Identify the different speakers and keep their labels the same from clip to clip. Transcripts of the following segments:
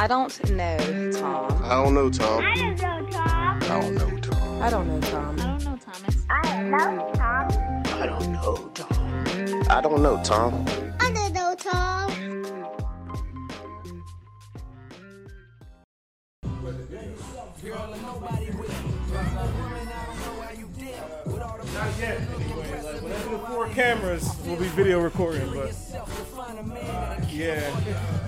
Speaker 1: I don't know, Tom.
Speaker 2: I don't know, Tom.
Speaker 3: I don't know, Tom.
Speaker 2: I don't know, Tom.
Speaker 1: I don't know, Tom.
Speaker 4: I don't know, Thomas.
Speaker 3: I don't know, Tom.
Speaker 2: I don't know, Tom. I don't know, Tom.
Speaker 3: I don't know, Tom.
Speaker 5: Not yet, anyway. Like, whenever the four cameras will be video recording, but yeah.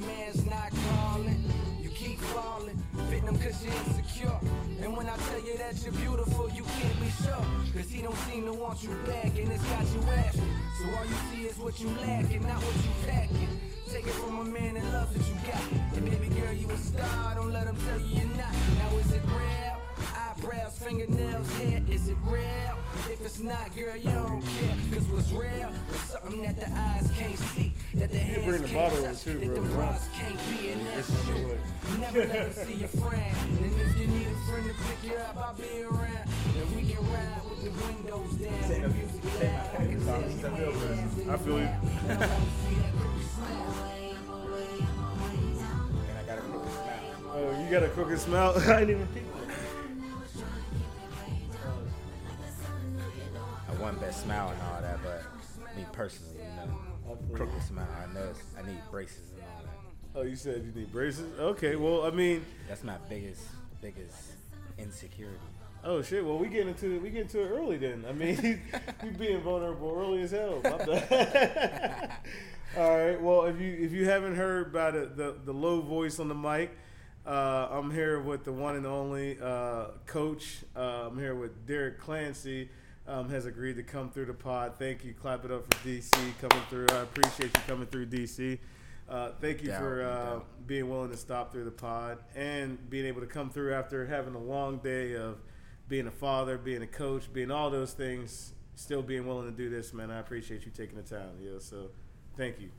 Speaker 6: cause you're insecure. And when I tell you that you're beautiful, you can't be sure. Cause he don't seem to want you back, and it's got you asking. So all you see is what you lack and not what you packing. Take it from a man that loves what you got. And baby girl, you a star, don't let him tell you you're not. Now is it real? Eyebrows, fingernails, hair, is it real? If it's not, girl, you don't care. Cause what's real is something that the eyes can't see. That the hands
Speaker 5: bring the
Speaker 6: can't
Speaker 5: bottle
Speaker 6: touch,
Speaker 5: too,
Speaker 6: that
Speaker 5: bro.
Speaker 6: the
Speaker 5: Wow.
Speaker 6: bras can't be, and that's
Speaker 5: This
Speaker 6: true. Never let her see your friend. And if you need a friend to pick you up, I'll be around. And we can ride with the windows down. and music loud. I can tell you
Speaker 5: I feel you.
Speaker 7: And I got a crooked smile.
Speaker 5: Oh, you got a crooked smile. I didn't even think.
Speaker 7: Want best smile and all that, but me personally, you know, crooked smile. I know I need braces and all that.
Speaker 5: Oh, you said you need braces. Okay, well, I mean,
Speaker 7: That's my biggest, biggest insecurity.
Speaker 5: oh shit. Well, we get into it. We get into it early then. I mean, you being vulnerable early as hell. All right. Well, if you if you haven't heard by the the, the low voice on the mic, uh, I'm here with the one and only uh, coach. Uh, I'm here with Derrick Clancy. Um, has agreed to come through the pod. Thank you. Clap it up for DC coming through. I appreciate you coming through DC. Uh, thank you for uh, being willing to stop through the pod and being able to come through after having a long day of being a father, being a coach, being all those things. Still being willing to do this, man. I appreciate you taking the time. Yeah, so thank you.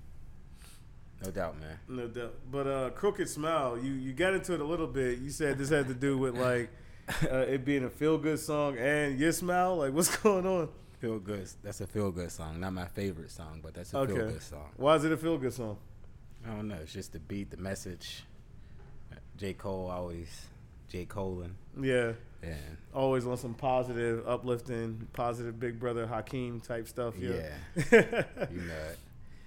Speaker 7: No doubt, man.
Speaker 5: No doubt. But uh, crooked smile, you you got into it a little bit. You said this had to do with like uh, it being a feel good song and your smile. Like, what's going on?
Speaker 7: Feel good. That's a feel good song. Not my favorite song, but that's a
Speaker 5: Okay.
Speaker 7: feel good song.
Speaker 5: Why is it a feel good song?
Speaker 7: I don't know. It's just the beat, the message. J. Cole always J. Colin.
Speaker 5: Yeah,
Speaker 7: And
Speaker 5: always on some positive, uplifting, positive Big Brother Hakeem type stuff. Yeah.
Speaker 7: you know it.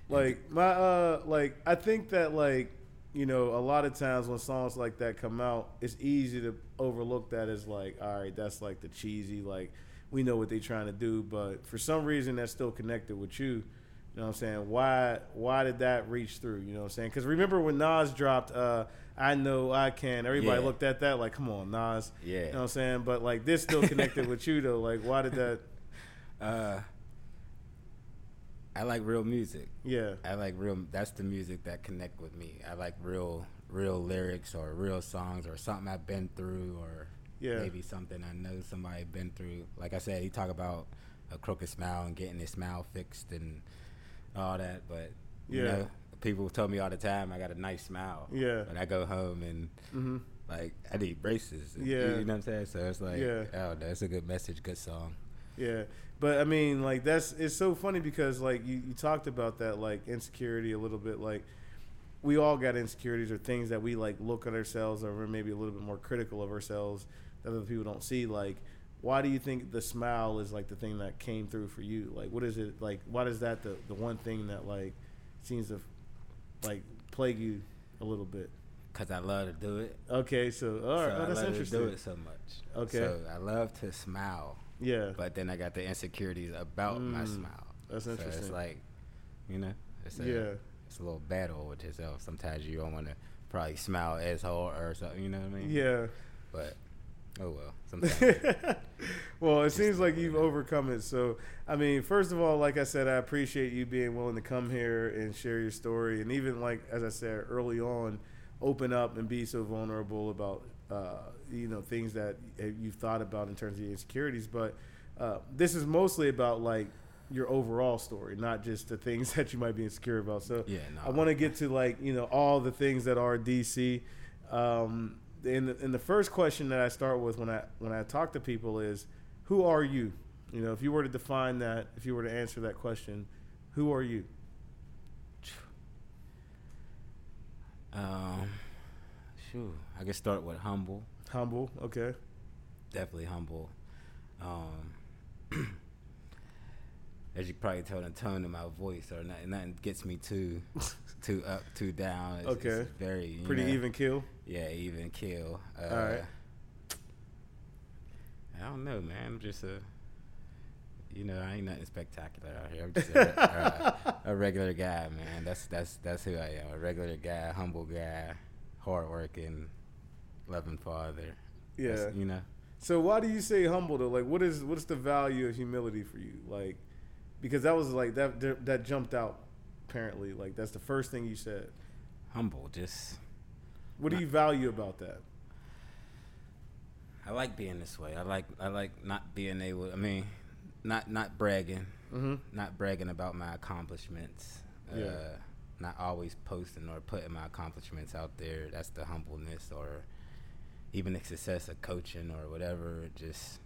Speaker 5: like my uh like I think that like you know a lot of times when songs like that come out, it's easy to overlook that as like all right, that's like the cheesy like we know what they're trying to do, but for some reason that's still connected with you. You know what I'm saying? Why why did that reach through? You know what I'm saying? Because remember when Nas dropped uh, "I Know I Can," everybody
Speaker 7: Yeah.
Speaker 5: looked at that like, "Come on, Nas."
Speaker 7: Yeah.
Speaker 5: You know what I'm saying? But like this still connected with you though. Like why did that?
Speaker 7: Uh, I like real music.
Speaker 5: Yeah.
Speaker 7: I like real. That's the music that connect with me. I like real, real lyrics or real songs or something I've been through or
Speaker 5: Yeah.
Speaker 7: maybe something I know somebody been through. Like I said, he talk about a crooked smile and getting his smile fixed and all that. But you
Speaker 5: Yeah.
Speaker 7: know, people tell me all the time I got a nice smile.
Speaker 5: Yeah.
Speaker 7: But I go home and
Speaker 5: hmm
Speaker 7: like I need braces.
Speaker 5: Yeah.
Speaker 7: You know what I'm saying? So it's like,
Speaker 5: Yeah.
Speaker 7: oh, that's a good message, good song.
Speaker 5: Yeah, but I mean, like that's it's so funny because like you, you talked about that like insecurity a little bit. Like we all got insecurities or things that we like look at ourselves or we're maybe a little bit more critical of ourselves that other people don't see. Like, why do you think the smile is like the thing that came through for you? Like, what is it like? Why is that the the one thing that like seems to like plague you a little bit?
Speaker 7: Cause I love to do it.
Speaker 5: Okay, so all right,
Speaker 7: so
Speaker 5: oh,
Speaker 7: I
Speaker 5: that's
Speaker 7: love
Speaker 5: interesting.
Speaker 7: to do it so much.
Speaker 5: Okay.
Speaker 7: So I love to smile,
Speaker 5: Yeah,
Speaker 7: but then I got the insecurities about my
Speaker 5: Mm,
Speaker 7: smile.
Speaker 5: that's
Speaker 7: So
Speaker 5: interesting.
Speaker 7: it's like, you know, it's a,
Speaker 5: Yeah.
Speaker 7: it's a little battle with yourself. Sometimes you don't want to probably smile as hard or something. You know what I mean?
Speaker 5: yeah.
Speaker 7: But oh well. Sometimes.
Speaker 5: well, it seems like you've overcome it. So, I mean, first of all, like I said, I appreciate you being willing to come here and share your story, and even like as I said early on, open up and be so vulnerable about uh, you know things that you've thought about in terms of your insecurities, but uh, this is mostly about like your overall story, not just the things that you might be insecure about. So
Speaker 7: Yeah, no.
Speaker 5: I want to get to like you know all the things that are DC. Um, and the, and the first question that I start with when I when I talk to people is, who are you? You know, if you were to define that, if you were to answer that question, who are you?
Speaker 7: Um, shoot, I can start with humble.
Speaker 5: Humble, okay.
Speaker 7: Definitely humble. Um, as you probably tell the tone of my voice, or nothing, nothing gets me too, too up, too down. It's,
Speaker 5: Okay.
Speaker 7: it's very
Speaker 5: Pretty
Speaker 7: know,
Speaker 5: even kill.
Speaker 7: Yeah, even kill. Uh,
Speaker 5: All right.
Speaker 7: I don't know, man. I'm just a, you know, I ain't nothing spectacular out here. I'm just a, uh, a regular guy, man. That's that's that's who I am. A regular guy, humble guy, hardworking, loving father.
Speaker 5: Yeah.
Speaker 7: That's- you know.
Speaker 5: So why do you say humble though? Like, what is what's the value of humility for you? Like, because that was like that that jumped out. Apparently, like that's the first thing you said.
Speaker 7: Humble, just
Speaker 5: What do you value about that?
Speaker 7: I like being this way. I like I like not being able. I mean, not not bragging,
Speaker 5: Mm-hmm.
Speaker 7: not bragging about my accomplishments.
Speaker 5: Yeah.
Speaker 7: Uh, not always posting or putting my accomplishments out there. That's the humbleness, or even the success of coaching or whatever. Just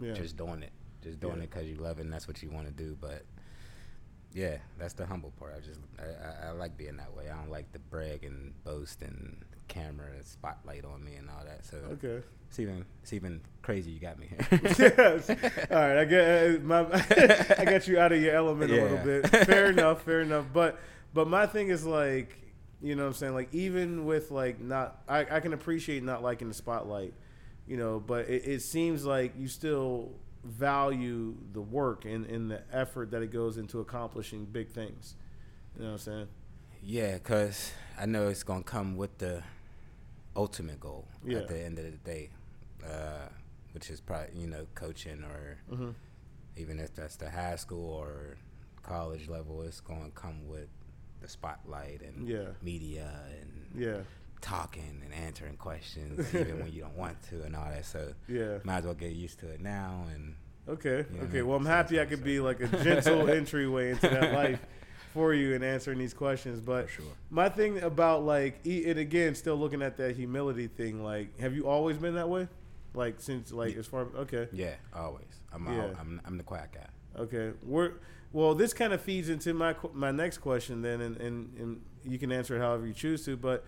Speaker 5: Yeah.
Speaker 7: just doing it, just doing
Speaker 5: Yeah.
Speaker 7: it because you love it. and That's what you want to do. But yeah, that's the humble part. I just I, I, I like being that way. I don't like the brag and boast and camera and spotlight on me and all that. So
Speaker 5: okay.
Speaker 7: it's even it's even crazy. You got me here.
Speaker 5: yes. All right. I get uh, my. I got you out of your element a little bit. Fair enough. Fair enough. But but my thing is like you know what I'm saying like even with like not I, I can appreciate not liking the spotlight, you know, but it, it seems like you still value the work and, and the effort that it goes into accomplishing big things. You know what I'm saying?
Speaker 7: yeah, because I know it's gonna come with the ultimate goal
Speaker 5: Yeah.
Speaker 7: at the end of the day, uh, which is probably you know coaching or
Speaker 5: Mm-hmm.
Speaker 7: even if that's the high school or college level, it's gonna come with the spotlight and
Speaker 5: Yeah.
Speaker 7: media and
Speaker 5: Yeah.
Speaker 7: talking and answering questions even when you don't want to and all that. So
Speaker 5: Yeah.
Speaker 7: might as well get used to it now and
Speaker 5: Okay.
Speaker 7: You know
Speaker 5: okay. Well, I'm
Speaker 7: So
Speaker 5: happy I could
Speaker 7: what
Speaker 5: be like a gentle entryway into that life for you and answering these questions. But
Speaker 7: sure.
Speaker 5: my thing about like, and again, still looking at that humility thing. Like, have you always been that way? Like since like as far okay
Speaker 7: yeah, always. I'm
Speaker 5: Yeah.
Speaker 7: al- I'm I'm the quiet guy.
Speaker 5: okay we're well this kind of feeds into my my next question then and, and and you can answer it however you choose to but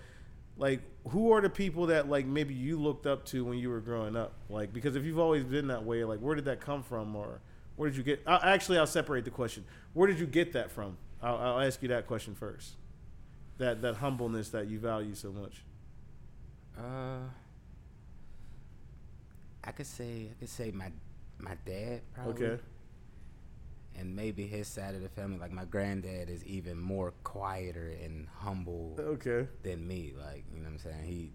Speaker 5: like who are the people that like maybe you looked up to when you were growing up? Like because if you've always been that way like where did that come from or where did you get i actually i'll separate the question. Where did you get that from? I'll, I'll ask you that question first. That that humbleness that you value so much.
Speaker 7: Uh, I could say I could say my my dad probably.
Speaker 5: okay
Speaker 7: And maybe his side of the family, like my granddad, is even more quieter and humble
Speaker 5: okay
Speaker 7: than me. Like you know what I'm saying? He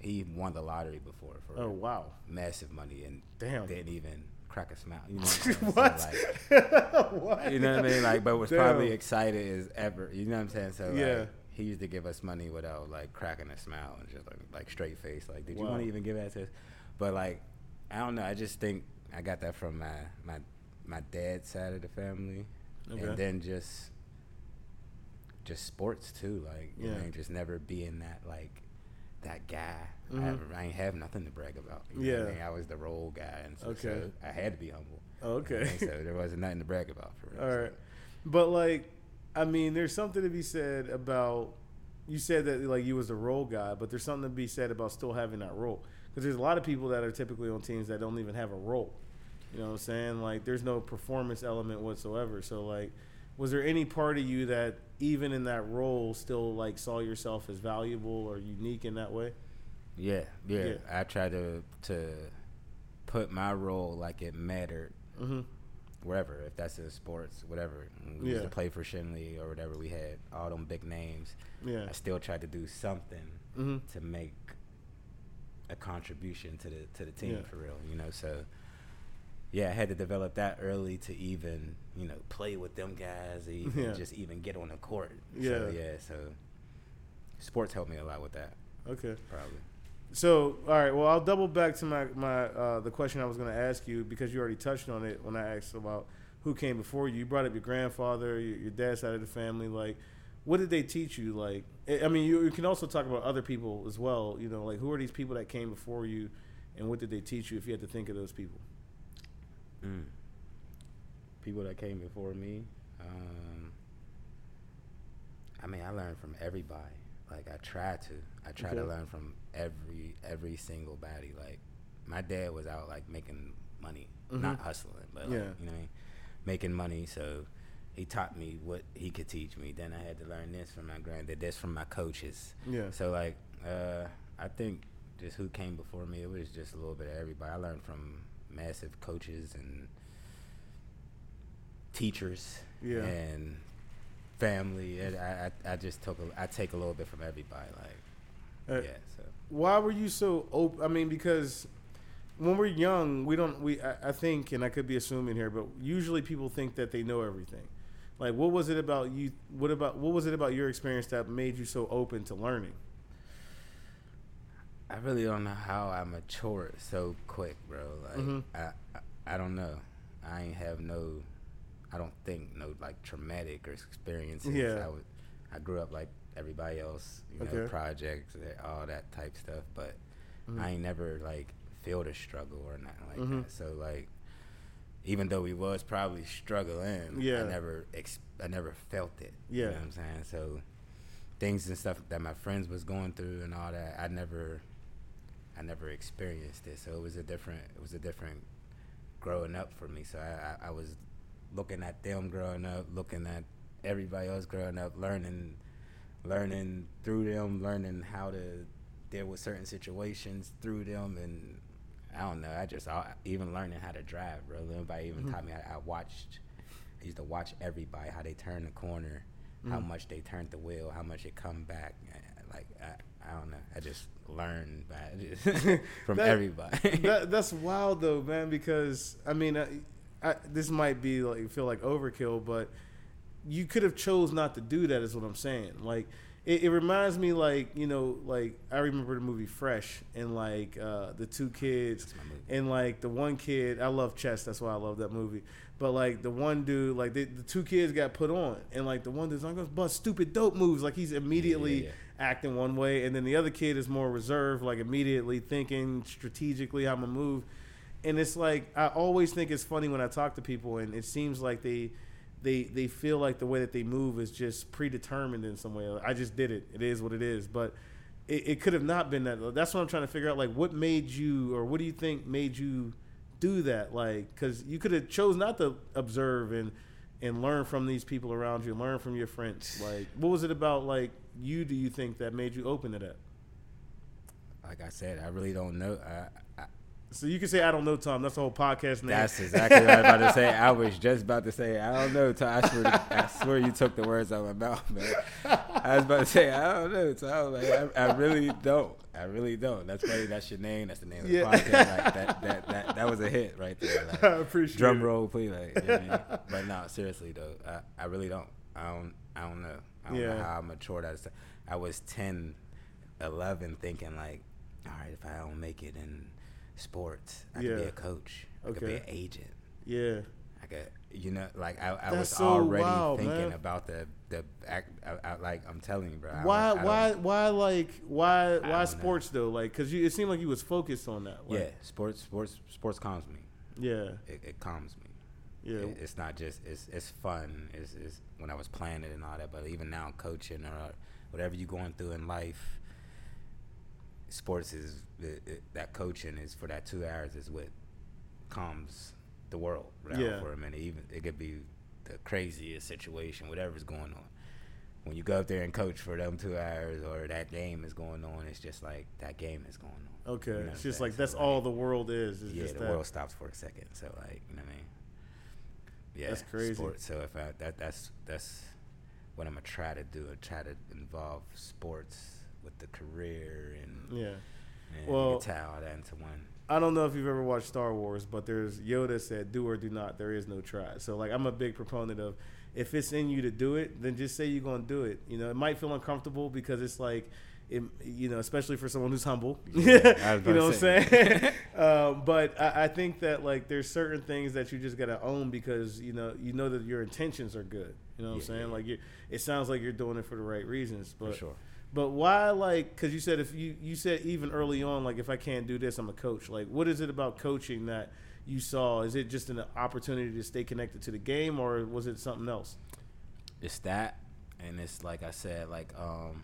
Speaker 7: he won the lottery before for
Speaker 5: oh wow
Speaker 7: massive money and
Speaker 5: Damn.
Speaker 7: didn't even crack a smile. You know what? I'm saying? So,
Speaker 5: what
Speaker 7: like,
Speaker 5: what
Speaker 7: you know what I mean? Like, but was
Speaker 5: Damn.
Speaker 7: probably excited as ever. You know what I'm saying? So
Speaker 5: Yeah.
Speaker 7: like, he used to give us money without like cracking a smile and just like, like straight face. Like, did you want to even give that to us? But like, I don't know. I just think I got that from my my my dad's side of the family,
Speaker 5: Okay.
Speaker 7: and then just just sports too. Like, you
Speaker 5: Yeah.
Speaker 7: know, just never being that like that guy.
Speaker 5: Mhm.
Speaker 7: I, I ain't have nothing to brag about. You know
Speaker 5: Yeah.
Speaker 7: I, mean? I was the role guy, and so,
Speaker 5: Okay.
Speaker 7: so I had to be humble. You
Speaker 5: okay
Speaker 7: so there wasn't nothing to brag about for real.
Speaker 5: All
Speaker 7: so.
Speaker 5: right. But like, I mean, there's something to be said about. You said that like you was the role guy, but there's something to be said about still having that role. Because there's a lot of people that are typically on teams that don't even have a role. You know what I'm saying? Like, there's no performance element whatsoever. So like, was there any part of you that even in that role still like saw yourself as valuable or unique in that way?
Speaker 7: Yeah, yeah,
Speaker 5: Yeah.
Speaker 7: I tried to to put my role like it mattered
Speaker 5: Mm-hmm.
Speaker 7: wherever, if that's in sports, whatever. We used to play for Shinley or whatever. We had all them big names.
Speaker 5: Yeah.
Speaker 7: I still tried to do something
Speaker 5: Mm-hmm.
Speaker 7: to make a contribution to the to the team
Speaker 5: Yeah.
Speaker 7: for real. You know, so yeah, I had to develop that early to even you know play with them guys, even
Speaker 5: Yeah.
Speaker 7: just even get on the court.
Speaker 5: Yeah.
Speaker 7: so, yeah. So sports helped me a lot with that,
Speaker 5: Okay.
Speaker 7: probably.
Speaker 5: So, all right. Well, I'll double back to my my uh, the question I was going to ask you because you already touched on it when I asked about who came before you. You brought up your grandfather, your, your dad's side of the family. Like, what did they teach you? Like, I I mean, you, you can also talk about other people as well. You know, like who are these people that came before you, and what did they teach you? If you had to think of those people.
Speaker 7: Mm. People that came before me. Um, I mean, I learned from everybody. Like I try to. I try to learn from every every single body. Like my dad was out like making money, not
Speaker 5: Mhm.
Speaker 7: hustling, but like,
Speaker 5: Yeah.
Speaker 7: you know what I mean, making money. So he taught me what he could teach me. Then I had to learn this from my granddad, this from my coaches.
Speaker 5: Yeah.
Speaker 7: So like, uh, I think just who came before me, it was just a little bit of everybody. I learned from massive coaches and teachers
Speaker 5: Yeah.
Speaker 7: and family. And I, I, I just took a, I take a little bit from everybody. Like,
Speaker 5: Uh,
Speaker 7: yeah. So
Speaker 5: Why were you so open? I mean, because when we're young, we don't. We I, I think, and I could be assuming here, but usually people think that they know everything. Like, what was it about you? What about what was it about your experience that made you so open to learning?
Speaker 7: I really don't know how I matured so quick, bro. Like,
Speaker 5: Mhm.
Speaker 7: I, I, I don't know. I ain't have no. I don't think no like traumatic or experiences.
Speaker 5: Yeah.
Speaker 7: I was, I grew up like everybody else, you know,
Speaker 5: Okay.
Speaker 7: projects, uh, all that type stuff. But
Speaker 5: Mhm.
Speaker 7: I ain't never like feel the struggle or nothing like
Speaker 5: Mhm.
Speaker 7: that. So like, even though we was probably struggling,
Speaker 5: Yeah.
Speaker 7: I never ex- I never felt it.
Speaker 5: Yeah.
Speaker 7: you know what I'm saying. So things and stuff that my friends was going through and all that, I never, I never experienced it. So it was a different, it was a different growing up for me. So I, I, I was looking at them growing up, looking at everybody else growing up, learning, learning through them, learning how to deal with certain situations through them, and I don't know. I just I, even learning how to drive, bro. Nobody even
Speaker 5: Mhm.
Speaker 7: taught me. I, I watched. I used to watch everybody how they turn the corner, how
Speaker 5: Mhm.
Speaker 7: much they turned the wheel, how much it come back. Uh, Like I, I don't know. I just by just from
Speaker 5: That-
Speaker 7: everybody.
Speaker 5: that, that's wild though, man. Because I mean, I, I, this might be like feel like overkill, but you could have chose not to do that. Is what I'm saying. Like it, it reminds me, like you know, like I remember the movie Fresh, and like uh, the two kids,
Speaker 7: That's my movie.
Speaker 5: and like the one kid. I love chess. That's why I love that movie. But like the one dude, like they, the two kids got put on, and like the one dude's like, "I'm bust stupid dope moves." Like he's immediately
Speaker 7: yeah.
Speaker 5: Acting one way, and then the other kid is more reserved, like immediately thinking strategically how I'm gonna move. And it's like I always think it's funny when I talk to people, and it seems like they they they feel like the way that they move is just predetermined in some way. I just did it. It is what it is. But it, it could have not been that. That's what I'm trying to figure out. Like, what made you, or what do you think made you do that? Like, because you could have chose not to observe and and learn from these people around you, learn from your friends. Like, what was it about like you? Do you think that made you open to that?
Speaker 7: like I said, I really don't know. I, I,
Speaker 5: So you can say I don't know, Tom. That's the whole podcast name.
Speaker 7: That's exactly what I was about to say. I was just about to say, I don't know. Tom. I swear, I swear you took the words out of my mouth, man. I was about to say, I don't know. Tom. Like, I, I really don't. I really don't. That's funny. That's your name. That's the name of the podcast. Like, that, that, that, that was a hit right there. Like,
Speaker 5: I appreciate
Speaker 7: drum roll, please. Like, you know I mean? But no, seriously though, I, I really don't. I don't. I don't know. I don't
Speaker 5: Yeah.
Speaker 7: know how I matured. I was, I was 10, 11 thinking like, all right, if I don't make it in sports, I could be a coach. I could be an agent.
Speaker 5: Yeah.
Speaker 7: I could, you know, like I, I was
Speaker 5: so
Speaker 7: already
Speaker 5: wild,
Speaker 7: thinking
Speaker 5: man.
Speaker 7: about the the act. I, I, like I'm telling you, bro.
Speaker 5: Why? Why? Why? Like why? Why
Speaker 7: know.
Speaker 5: sports though? Like because you it seemed like you was focused on that. Like,
Speaker 7: yeah, sports, sports, sports calms me.
Speaker 5: Yeah.
Speaker 7: It, it calms me.
Speaker 5: Yeah.
Speaker 7: It- it's not just it's it's fun. It's, it's when I was playing it and all that, but even now coaching or whatever you're going through in life, sports is it, it, that coaching is for that two hours is what calms the world down
Speaker 5: Yeah.
Speaker 7: for a minute. Even it could be the craziest situation, whatever's going on. When you go up there and coach for them two hours or that game is going on, it's just like that game is going on.
Speaker 5: Okay.
Speaker 7: You know
Speaker 5: it's just like that's
Speaker 7: So,
Speaker 5: all the world is. is
Speaker 7: yeah,
Speaker 5: just
Speaker 7: the
Speaker 5: that.
Speaker 7: world stops for a second. So like, you know what I mean? Yeah,
Speaker 5: That's crazy.
Speaker 7: Sports. So if I that that's that's what I'm gonna try to do. I try to involve sports with the career and
Speaker 5: Yeah.
Speaker 7: and
Speaker 5: Well-
Speaker 7: tie all that into one.
Speaker 5: I don't know if you've ever watched Star Wars, but there's Yoda said, "Do or do not. There is no try." So like, I'm a big proponent of if it's in you to do it, then just say you're gonna do it. You know, it might feel uncomfortable because it's like it, you know, especially for someone who's humble.
Speaker 7: Was
Speaker 5: you know what I'm saying? um, but I, I think that like there's certain things that you just gotta own because you know you know that your intentions are good. You know what I'm saying?
Speaker 7: yeah.
Speaker 5: Like you, it sounds like you're doing it for the right reasons. But
Speaker 7: sure.
Speaker 5: But why like? Because you said if you you said even early on like if I can't do this I'm a coach. Like what is it about coaching that you saw? Is it just an opportunity to stay connected to the game or was it something else?
Speaker 7: it's that and it's like i said like um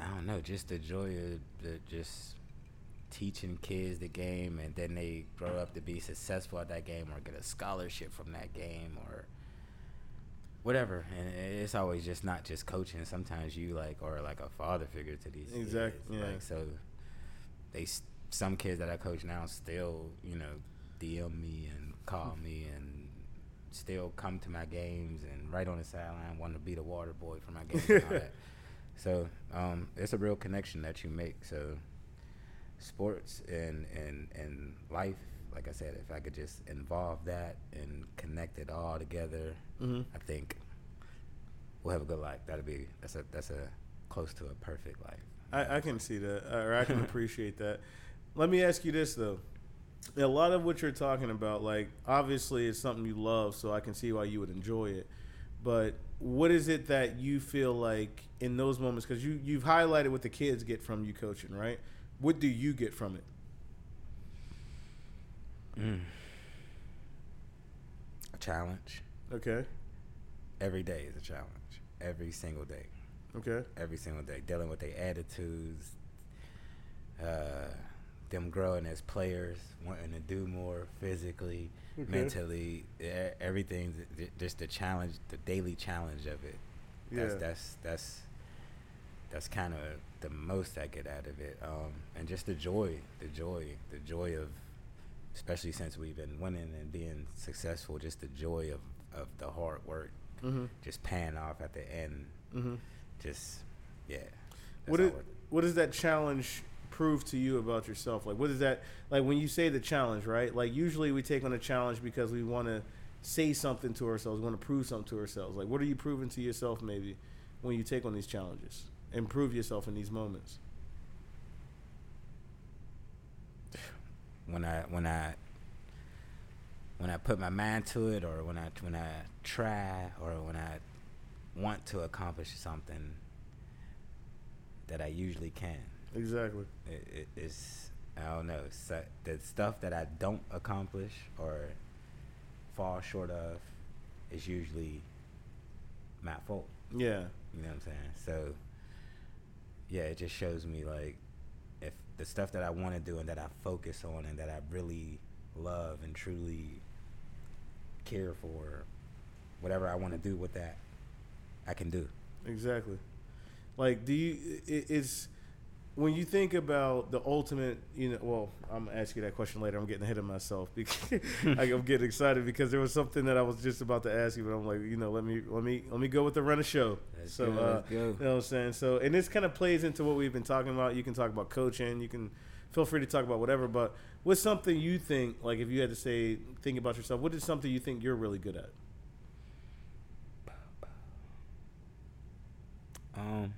Speaker 7: i don't know just the joy of the just teaching kids the game and then they grow up to be successful at that game or get a scholarship from that game or whatever and it's always just not just coaching sometimes you like or like a father figure to these
Speaker 5: Exact-
Speaker 7: kids.
Speaker 5: yeah.
Speaker 7: like so they some kids that i coach now still you know dm me and call me and still come to my games and right on the sideline want to be the water boy for my games and all that. So um, it's a real connection that you make. So sports and, and and life, like I said, if I could just involve that and connect it all together,
Speaker 5: Mhm.
Speaker 7: I think we'll have a good life. That'll be that's a that's a close to a perfect life.
Speaker 5: I, I can see that, or I can appreciate that. Let me ask you this though: a lot of what you're talking about, like obviously, it's something you love, so I can see why you would enjoy it. But what is it that you feel like in those moments? Because you you've highlighted what the kids get from you coaching, right? What do you get from it?
Speaker 7: A challenge.
Speaker 5: Okay,
Speaker 7: Every day is a challenge. Every single day.
Speaker 5: okay,
Speaker 7: every single day, dealing with their attitudes, uh, them growing as players, wanting to do more physically,
Speaker 5: Okay.
Speaker 7: mentally, everything. th- th- Just the challenge, the daily challenge of it. That's
Speaker 5: Yeah.
Speaker 7: that's that's that's kind of the most I get out of it, um, and just the joy, the joy, the joy of, especially since we've been winning and being successful, just the joy of of the hard work,
Speaker 5: mm-hmm.
Speaker 7: just paying off at the end
Speaker 5: Mm-hmm.
Speaker 7: just yeah.
Speaker 5: What is, what does that challenge prove to you about yourself? Like, what is that like when you say the challenge, right? Like, usually we take on a challenge because we want to say something to ourselves, we want to prove something to ourselves. Like, what are you proving to yourself, maybe, when you take on these challenges and prove yourself in these moments?
Speaker 7: when I when I when I put my mind to it, or when I when I try, or when I want to accomplish something that I usually can.
Speaker 5: Exactly.
Speaker 7: It, it, it's I don't know so, the stuff that I don't accomplish or fall short of is usually my fault.
Speaker 5: Yeah.
Speaker 7: You know what I'm saying? So yeah, it just shows me like if the stuff that I want to do and that I focus on and that I really love and truly care for, whatever I want to do with that, I can do.
Speaker 5: Exactly. Like, do you? i- It's when you think about the ultimate. You know, well, I'm gonna ask you that question later. I'm getting ahead of myself because I'm getting excited because there was something that I was just about to ask you, but I'm like, you know, let me let me let me go with the run of show.
Speaker 7: Let's
Speaker 5: so,
Speaker 7: go,
Speaker 5: uh, you know what I'm saying? So, and this kind of plays into what we've been talking about. You can talk about coaching. You can feel free to talk about whatever. But what's something you think, like, if you had to say, think about yourself, what is something you think you're really good at?
Speaker 7: Um,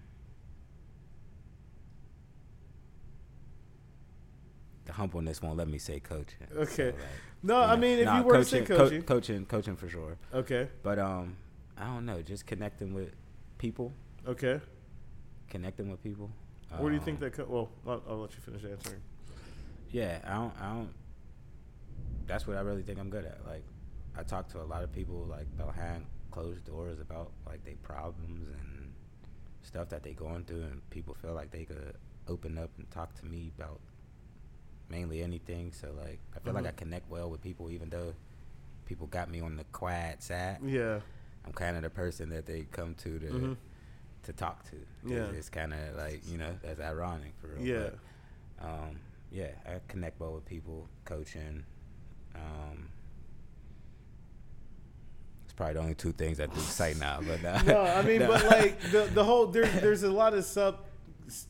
Speaker 7: the humbleness won't let me say coaching.
Speaker 5: Okay.
Speaker 7: like,
Speaker 5: No, I
Speaker 7: know,
Speaker 5: mean, if
Speaker 7: nah,
Speaker 5: you were to say
Speaker 7: co-
Speaker 5: coaching,
Speaker 7: coaching, coaching for sure.
Speaker 5: okay,
Speaker 7: But um, I don't know, just connecting with people,
Speaker 5: okay.
Speaker 7: connecting with people.
Speaker 5: Where do you think
Speaker 7: Um,
Speaker 5: that? Co- well, I'll, I'll let you finish answering.
Speaker 7: Yeah, I don't, I don't. That's what I really think I'm good at. Like, I talk to a lot of people like behind closed doors about like their problems and stuff that they're going through, and people feel like they could open up and talk to me about mainly anything. So like, I feel like I connect well with people, even though people got me on the quiet side.
Speaker 5: Yeah,
Speaker 7: I'm kind of the person that they come to to
Speaker 5: Mhm.
Speaker 7: to talk to.
Speaker 5: Yeah.
Speaker 7: it's kind of like you know that's ironic for real.
Speaker 5: yeah,
Speaker 7: But, um, yeah, I connect well with people, coaching. Um, it's probably the only two things I do site now, but uh,
Speaker 5: no, I mean,
Speaker 7: no.
Speaker 5: but like the the whole there, there's a lot of sub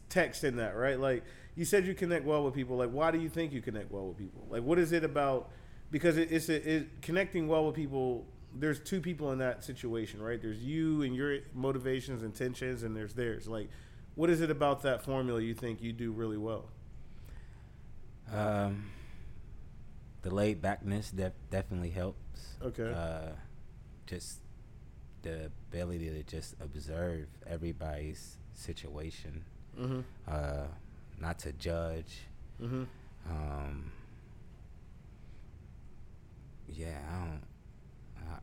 Speaker 5: text in that, right? Like you said, you connect well with people. Like, why do you think you connect well with people? Like, what is it about? Because it, it's a, it, connecting well with people there's two people in that situation, right? There's you and your motivations, intentions, and there's theirs. Like, what is it about that formula you think you do really well?
Speaker 7: Um, the laid backness def- definitely helps.
Speaker 5: Okay.
Speaker 7: Uh, just the ability to just observe everybody's situation,
Speaker 5: Mm-hmm.
Speaker 7: uh, not to judge.
Speaker 5: Mm-hmm.
Speaker 7: Um, yeah, I don't.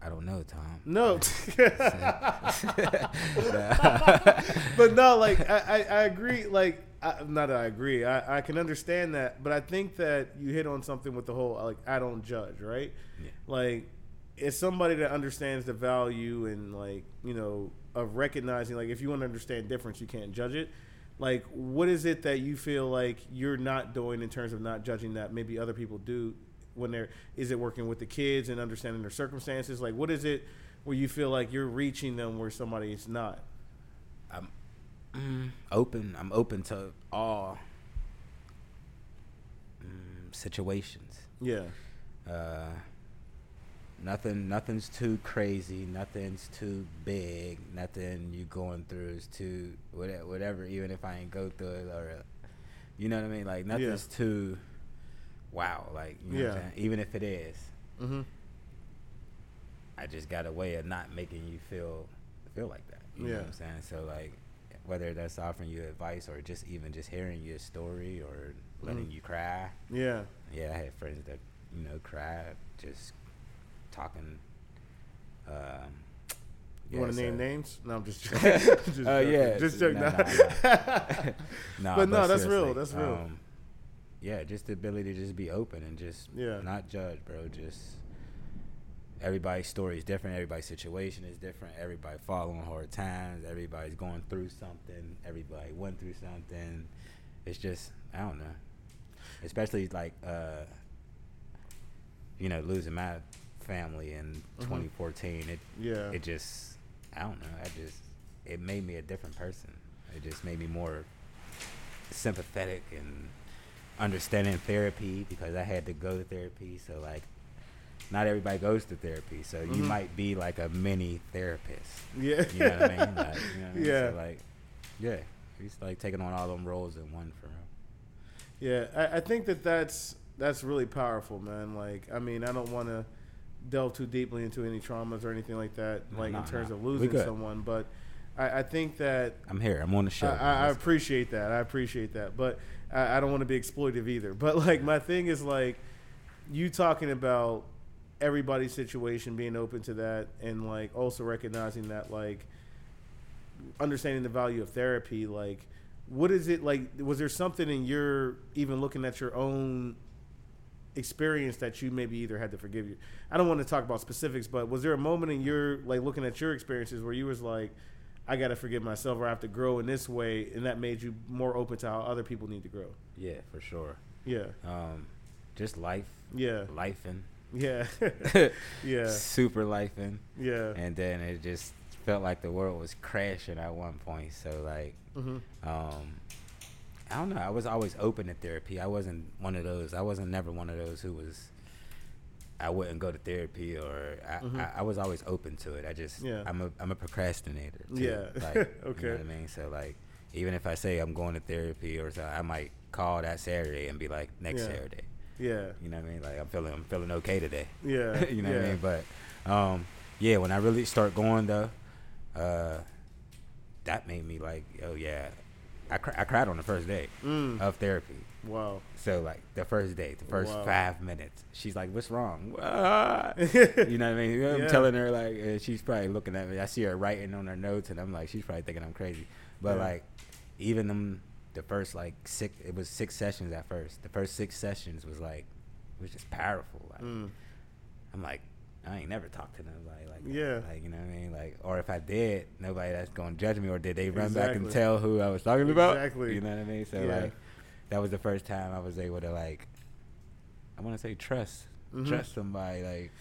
Speaker 7: I- don't know, Tom.
Speaker 5: No, but no, like I, I, I agree. Like, I, not that I agree. I, I can understand that, but I think that you hit on something with the whole like I don't judge, right?
Speaker 7: Yeah.
Speaker 5: Like, it's somebody that understands the value and like you know of recognizing like if you want to understand difference, you can't judge it. Like, what is it that you feel like you're not doing in terms of not judging that maybe other people do when they're? Is it working with the kids and understanding their circumstances? Like, what is it where you feel like you're reaching them where somebody is not?
Speaker 7: I'm mm, open. I'm open to all mm, situations.
Speaker 5: Yeah.
Speaker 7: Uh, nothing, nothing's too crazy. Nothing's too big. Nothing you going through is too whatever. Whatever. Even if I ain't go through it, or you know what I mean. Like nothing's too wow. Like you know
Speaker 5: Yeah.
Speaker 7: Even if it is,
Speaker 5: Mm-hmm.
Speaker 7: I just got a way of not making you feel feel like that. You know
Speaker 5: Yeah.
Speaker 7: what I'm saying? So like whether that's offering you advice or just even just hearing your story or letting
Speaker 5: Mhm.
Speaker 7: you cry.
Speaker 5: Yeah.
Speaker 7: Yeah, I had friends that, you know, cried just talking um
Speaker 5: You
Speaker 7: yeah,
Speaker 5: want to name
Speaker 7: so-
Speaker 5: names? No, I'm just joking. just
Speaker 7: Uh, yeah,
Speaker 5: Just joking.
Speaker 7: nah,
Speaker 5: Nah.
Speaker 7: nah, Nah,
Speaker 5: But no, that's real, that's real.
Speaker 7: Um, yeah, just the ability to just be open and just
Speaker 5: Yeah.
Speaker 7: not judge, bro. Just everybody's story is different. Everybody's situation is different. Everybody following hard times. Everybody's going through something. Everybody went through something. It's just I don't know. Especially like uh, you know losing my family in
Speaker 5: Mhm.
Speaker 7: 2014. It
Speaker 5: Yeah.
Speaker 7: it just I don't know. I just it made me a different person. It just made me more sympathetic and understanding therapy because I had to go to therapy. So like, not everybody goes to therapy. So you
Speaker 5: Mhm.
Speaker 7: might be like a mini therapist.
Speaker 5: yeah.
Speaker 7: You know what I mean? Like, you know what I mean?
Speaker 5: Yeah.
Speaker 7: So like, yeah, he's like taking on all them roles in one for him.
Speaker 5: Yeah, I, I think that that's that's really powerful, man. Like, I mean, I don't want to delve too deeply into any traumas or anything like that,
Speaker 7: No,
Speaker 5: like
Speaker 7: no,
Speaker 5: in terms
Speaker 7: no.
Speaker 5: of losing someone. But I, I think that
Speaker 7: I'm here. I'm on the show.
Speaker 5: I. I, I appreciate that. I appreciate that. But I, I don't want to be exploitive either. But like my thing is like you talking about everybody's situation, being open to that, and like also recognizing that like understanding the value of therapy. Like, what is it like? Was there something in your even looking at your own experience that you maybe either had to forgive you? I don't want to talk about specifics, but was there a moment in your like looking at your experiences where you was like, I got to forgive myself or I have to grow in this way, and that made you more open to how other people need to grow?
Speaker 7: yeah, for sure.
Speaker 5: Yeah,
Speaker 7: Um, just life,
Speaker 5: yeah,
Speaker 7: lifing,
Speaker 5: yeah, yeah,
Speaker 7: super lifing.
Speaker 5: yeah.
Speaker 7: and then it just felt like the world was crashing at one point. So like,
Speaker 5: hmm
Speaker 7: um, I don't know. I was always open to therapy. I wasn't one of those. I wasn't never one of those who was. I wouldn't go to therapy, or I,
Speaker 5: Mhm.
Speaker 7: I, I was always open to it. I just,
Speaker 5: Yeah.
Speaker 7: I'm a, I'm a procrastinator. Too.
Speaker 5: Yeah.
Speaker 7: like, You
Speaker 5: Okay.
Speaker 7: know what I mean? So like, even if I say I'm going to therapy or so, I might call that Saturday and be like, next
Speaker 5: Yeah.
Speaker 7: Saturday.
Speaker 5: Yeah,
Speaker 7: You know what I mean? Like I'm feeling, I'm feeling okay today.
Speaker 5: yeah.
Speaker 7: you know
Speaker 5: yeah.
Speaker 7: what I mean? But um, yeah, when I really start going though, uh, that made me like, oh yeah, I, cr- I cried on the first day
Speaker 5: Mm.
Speaker 7: of therapy.
Speaker 5: Wow.
Speaker 7: So like the first day, the first
Speaker 5: Wow.
Speaker 7: five minutes, she's like, "What's wrong?" Ah. you know what I mean? I'm
Speaker 5: Yeah.
Speaker 7: telling her like, uh, she's probably looking at me. I see her writing on her notes, and I'm like, she's probably thinking I'm crazy. But
Speaker 5: Yeah.
Speaker 7: like, even them, the first like six, it was six sessions at first. The first six sessions was like, it was just powerful. Like,
Speaker 5: Mm.
Speaker 7: I'm like, I ain't never talked to nobody like that.
Speaker 5: Yeah.
Speaker 7: Like, you know what I mean? Like, or if I did, nobody that's gonna judge me, or did they run back and tell who I was talking about?
Speaker 5: Exactly.
Speaker 7: You know what I mean? So
Speaker 5: Yeah.
Speaker 7: like, that was the first time I was able to like, I want to say trust,
Speaker 5: Mhm.
Speaker 7: trust somebody. Like,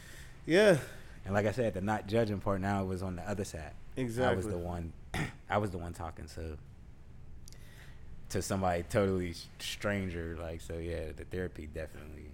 Speaker 5: Yeah.
Speaker 7: and like I said, the not judging part now was on the other side. Exactly. I was
Speaker 5: Exactly.
Speaker 7: the one, I was the one talking. So. To somebody totally stranger, like so, yeah, the therapy definitely,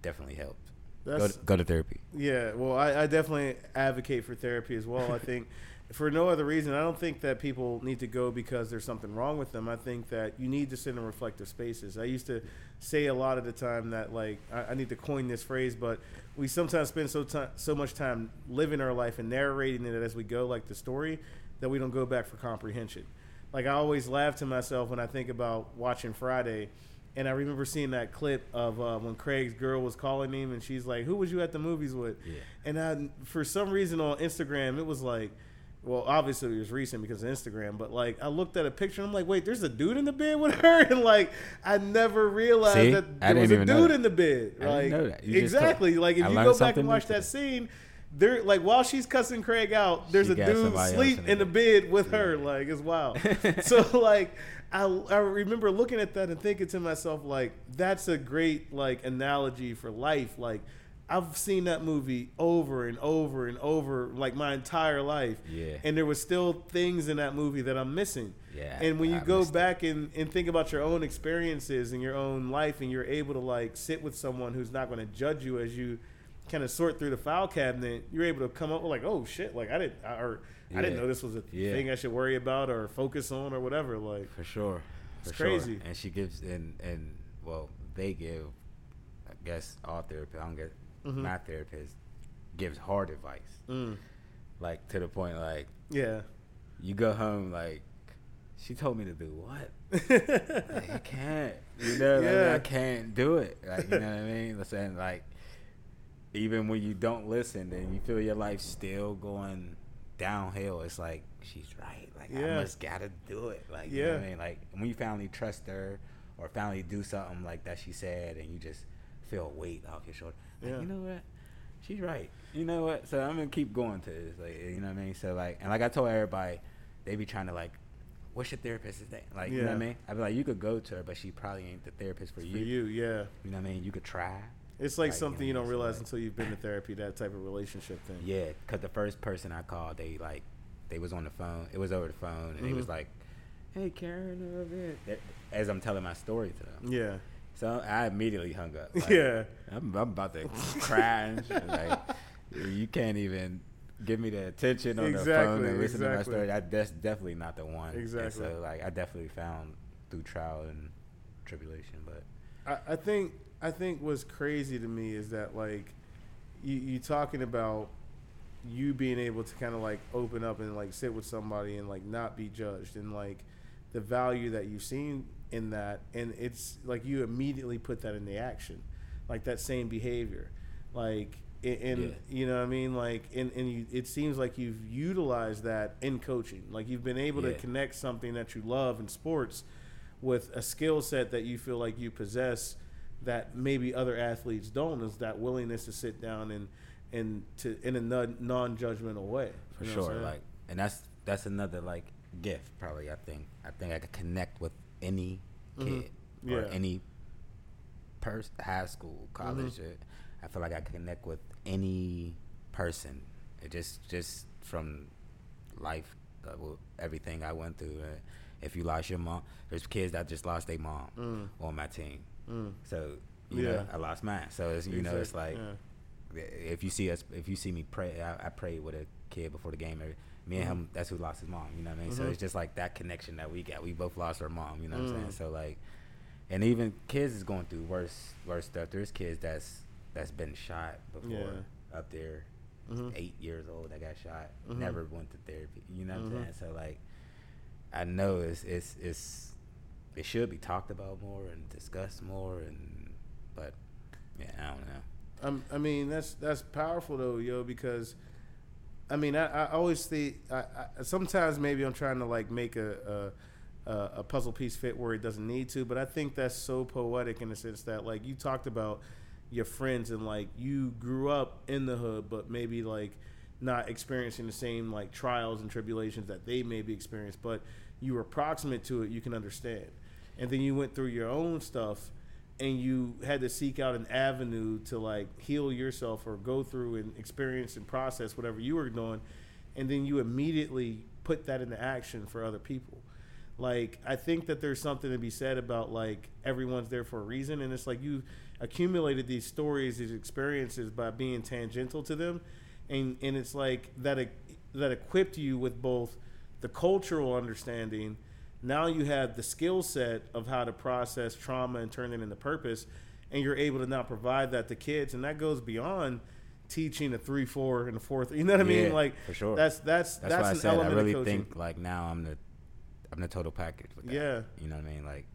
Speaker 7: definitely helped. Go to, go to therapy.
Speaker 5: Yeah, well, I, I definitely advocate for therapy as well. I think for no other reason, I don't think that people need to go because there's something wrong with them. I think that you need to sit in reflective spaces. I used to say a lot of the time that like I, I need to coin this phrase, but we sometimes spend so time so much time living our life and narrating it as we go, like the story, that we don't go back for comprehension. Like I always laugh to myself when I think about watching Friday. And I remember seeing that clip of uh, when Craig's girl was calling him, and she's like, "Who was you at the movies with?"
Speaker 7: Yeah.
Speaker 5: And I, for some reason on Instagram, it was like, well, obviously it was recent because of Instagram, but like I looked at a picture and I'm like, wait, there's a dude in the bed with her, and like I never realized
Speaker 7: See?
Speaker 5: that there was a dude in the bed. Like
Speaker 7: know that. You told-
Speaker 5: exactly, like if
Speaker 7: I
Speaker 5: you go back and watch that scene. There, like while she's cussing Craig out, there's
Speaker 7: She
Speaker 5: a
Speaker 7: got
Speaker 5: dude
Speaker 7: somebody else
Speaker 5: sleep
Speaker 7: in the
Speaker 5: in the
Speaker 7: bed.
Speaker 5: bed with her. Like it's wild. so like I, I remember looking at that and thinking to myself like that's a great like analogy for life. Like I've seen that movie over and over and over like my entire life.
Speaker 7: Yeah.
Speaker 5: And there was still things in that movie that I'm missing.
Speaker 7: Yeah,
Speaker 5: And when you
Speaker 7: I
Speaker 5: go
Speaker 7: missed it.
Speaker 5: back and, and think about your own experiences and your own life and you're able to like sit with someone who's not going to judge you as you kind of sort through the file cabinet, you're able to come up with like, oh shit, like I didn't, I- or I didn't know this was a
Speaker 7: Yeah.
Speaker 5: thing I should worry about or focus on or whatever. Like,
Speaker 7: For sure.
Speaker 5: It's
Speaker 7: For sure.
Speaker 5: crazy.
Speaker 7: And she gives and and well, they give I guess all therapists, I don't get
Speaker 5: Mhm.
Speaker 7: my therapist gives hard advice.
Speaker 5: mm,
Speaker 7: Like to the point like
Speaker 5: yeah.
Speaker 7: you go home like she told me to do what? Like, I can't. You know, like, I can't do it. Like you know what I mean? Listen, like even when you don't listen and you feel your life still going downhill, it's like she's right. Like I
Speaker 5: Yeah.
Speaker 7: must gotta do it. Like you know what I mean? Like when you finally trust her or finally do something like that she said and you just feel weight off your shoulder. Like,
Speaker 5: Yeah.
Speaker 7: you know what? She's right. You know what? So I'm gonna keep going to this. Like you know what I mean? So like and like I told everybody, they be trying to like What's your therapist's name? Like, you know what I mean? I'd be like, you could go to her, but she probably ain't the therapist for,
Speaker 5: For
Speaker 7: you.
Speaker 5: For you, yeah.
Speaker 7: You know what I mean? You could try.
Speaker 5: It's like
Speaker 7: Like, you
Speaker 5: something
Speaker 7: know,
Speaker 5: you don't realize
Speaker 7: like-
Speaker 5: until you've been to therapy, that type of relationship thing.
Speaker 7: Yeah, because the first person I called, they like, they was on the phone. It was over the phone, and they was like, "Hey, Karen, uh, man," that- as I'm telling my story to them.
Speaker 5: Yeah.
Speaker 7: So I immediately hung up. Like,
Speaker 5: Yeah.
Speaker 7: I'm, I'm about to cry. And. Like, you can't even give me the attention on the phone and listen to my story. I, that's definitely not the one. And
Speaker 5: Exactly.
Speaker 7: so like, I definitely found through trial and tribulation, but
Speaker 5: I, I think I think what's crazy to me is that like you you talking about you being able to kind of like open up and like sit with somebody and like not be judged and like the value that you've seen in that and it's like you immediately put that into action like that same behavior. Like and
Speaker 7: Yeah.
Speaker 5: you know what I mean? Like and, and you, it seems like you've utilized that in coaching. Like you've been able to connect something that you love in sports with a skill set that you feel like you possess that maybe other athletes don't is that willingness to sit down and and to in a non- non-judgmental way
Speaker 7: for sure like and that's that's another like gift probably i think i think i could connect with any
Speaker 5: Mhm.
Speaker 7: kid or
Speaker 5: Yeah.
Speaker 7: any person high school college
Speaker 5: Mm-hmm.
Speaker 7: i feel like i could connect with any person it just just from life uh, everything i went through uh, if you lost your mom there's kids that just lost their mom
Speaker 5: Mm.
Speaker 7: on my team
Speaker 5: Mm.
Speaker 7: so you
Speaker 5: Yeah.
Speaker 7: know i lost mine so it's you know it's like
Speaker 5: yeah.
Speaker 7: if you see us, if you see me pray, I, I prayed with a kid before the game. Every, me and him, that's who lost his mom. You know what I mean? So
Speaker 5: Mhm.
Speaker 7: it's just like that connection that we got. We both lost our mom. You know what I'm
Speaker 5: Mm.
Speaker 7: saying? So like, and even kids is going through worse, worse stuff. There's kids that's that's been shot before
Speaker 5: Yeah.
Speaker 7: up there,
Speaker 5: Mhm.
Speaker 7: eight years old that got shot.
Speaker 5: Mhm.
Speaker 7: Never went to therapy. You know what. I'm saying? So like, I know it's it's it's it should be talked about more and discussed more and but yeah, I don't know.
Speaker 5: Um, I mean that's that's powerful though, yo, because I mean I, I always think I, I, sometimes maybe I'm trying to like make a, a a a puzzle piece fit where it doesn't need to, but I think that's so poetic in the sense that like you talked about your friends and like you grew up in the hood, but maybe like not experiencing the same like trials and tribulations that they maybe experienced, but you were proximate to it, you can understand, and then you went through your own stuff and you had to seek out an avenue to like heal yourself or go through and experience and process whatever you were doing and then you immediately put that into action for other people Like I think that there's something to be said about like everyone's there for a reason, and it's like you accumulated these stories, these experiences by being tangential to them, and and it's like that that equipped you with both the cultural understanding. Now you have the skill set of how to process trauma and turn it into purpose, and you're able to now provide that to kids, and that goes beyond teaching a three, four, and a fourth. You know what I mean?
Speaker 7: Yeah,
Speaker 5: Like
Speaker 7: for sure.
Speaker 5: That's that's
Speaker 7: That's,
Speaker 5: that's,
Speaker 7: why I
Speaker 5: an
Speaker 7: said I really think like now I'm the I'm the total package with that.
Speaker 5: Yeah.
Speaker 7: You know what I mean? Like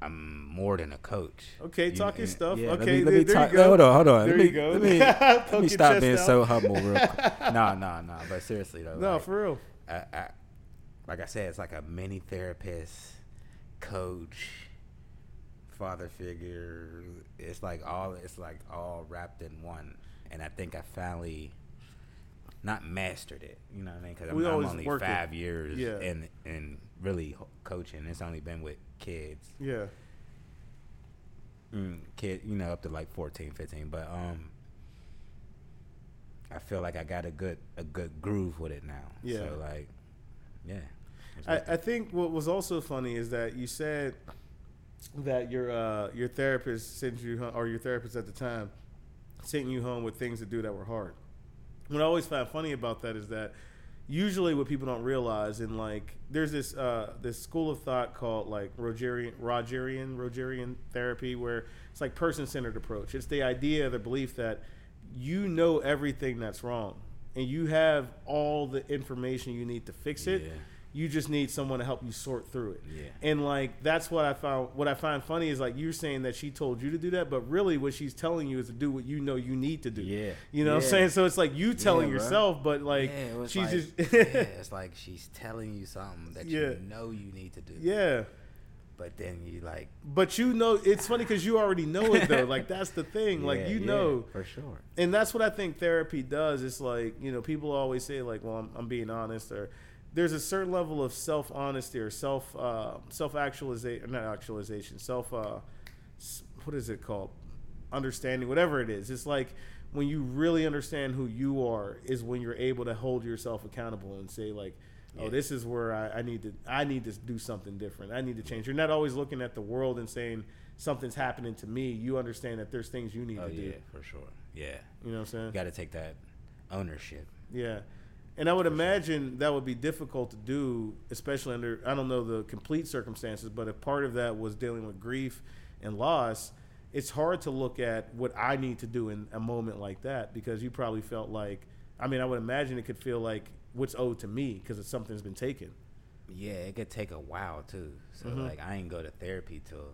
Speaker 7: I'm more than a coach.
Speaker 5: Okay,
Speaker 7: You-
Speaker 5: talk your stuff.
Speaker 7: yeah, let
Speaker 5: Okay,
Speaker 7: me- let me
Speaker 5: there you
Speaker 7: talk-
Speaker 5: go.
Speaker 7: Hold on, hold on.
Speaker 5: There
Speaker 7: let
Speaker 5: you
Speaker 7: me,
Speaker 5: go.
Speaker 7: Let me, let me stop being
Speaker 5: out.
Speaker 7: so humble real quick. Nah, no, no. But seriously though.
Speaker 5: No,
Speaker 7: like,
Speaker 5: for real.
Speaker 7: I, I, like I said, it's like a mini therapist, coach, father figure. It's like all it's like all wrapped in one. And I think I finally not mastered it. You know what I mean? Because I'm, I'm only
Speaker 5: it.
Speaker 7: five years
Speaker 5: Yeah.
Speaker 7: in in really coaching. It's only been with kids,
Speaker 5: Yeah.
Speaker 7: mm, kid, you know, up to like 14, 15. But um. I feel like I got a good a good groove with it now.
Speaker 5: Yeah.
Speaker 7: So like, yeah.
Speaker 5: I. I think what was also funny is that you said that your uh, your therapist sent you home, or your therapist at the time sent you home with things to do that were hard. What I always find funny about that is that usually what people don't realize and like there's this uh, this school of thought called like Rogerian Rogerian Rogerian therapy where it's like person centered approach. It's the idea, the belief that you know everything that's wrong and you have all the information you need to fix it.
Speaker 7: Yeah.
Speaker 5: You just need someone to help you sort through it.
Speaker 7: Yeah.
Speaker 5: And like that's what I found what I find funny is like you're saying that she told you to do that, but really what she's telling you is to do what you know you need to do.
Speaker 7: Yeah.
Speaker 5: You know what I'm saying? So it's like you telling
Speaker 7: bro.
Speaker 5: yourself, but like
Speaker 7: yeah,
Speaker 5: she's
Speaker 7: like,
Speaker 5: just
Speaker 7: yeah, it's like she's telling you something that
Speaker 5: Yeah.
Speaker 7: you know you need to do.
Speaker 5: Yeah.
Speaker 7: But then you like
Speaker 5: But you know it's funny because you already know it though. like that's the thing. like you
Speaker 7: yeah,
Speaker 5: know
Speaker 7: for sure.
Speaker 5: and that's what I think therapy does. It's like you know people always say like, well, I'm, I'm being honest, or there's a certain level of self honesty or self uh, self actualization, not actualization, self uh, what is it called? Understanding, whatever it is. It's like when you really understand who you are is when you're able to hold yourself accountable and say like. Oh, this is where I, I need to. I need to do something different. I need to change. You're not always looking at the world and saying something's happening to me. You understand that there's things you need
Speaker 7: Oh
Speaker 5: to
Speaker 7: yeah,
Speaker 5: do.
Speaker 7: for sure. Yeah,
Speaker 5: You know what I'm saying?
Speaker 7: you got to take that ownership.
Speaker 5: Yeah. And I would imagine that would be difficult to do, especially under, I don't know the complete circumstances, but if part of that was dealing with grief and loss, it's hard to look at what I need to do in a moment like that because you probably felt like, I mean, I would imagine it could feel like what's owed to me because something's been taken.
Speaker 7: Yeah, it could take a while too. So
Speaker 5: Mhm.
Speaker 7: like I ain't go to therapy till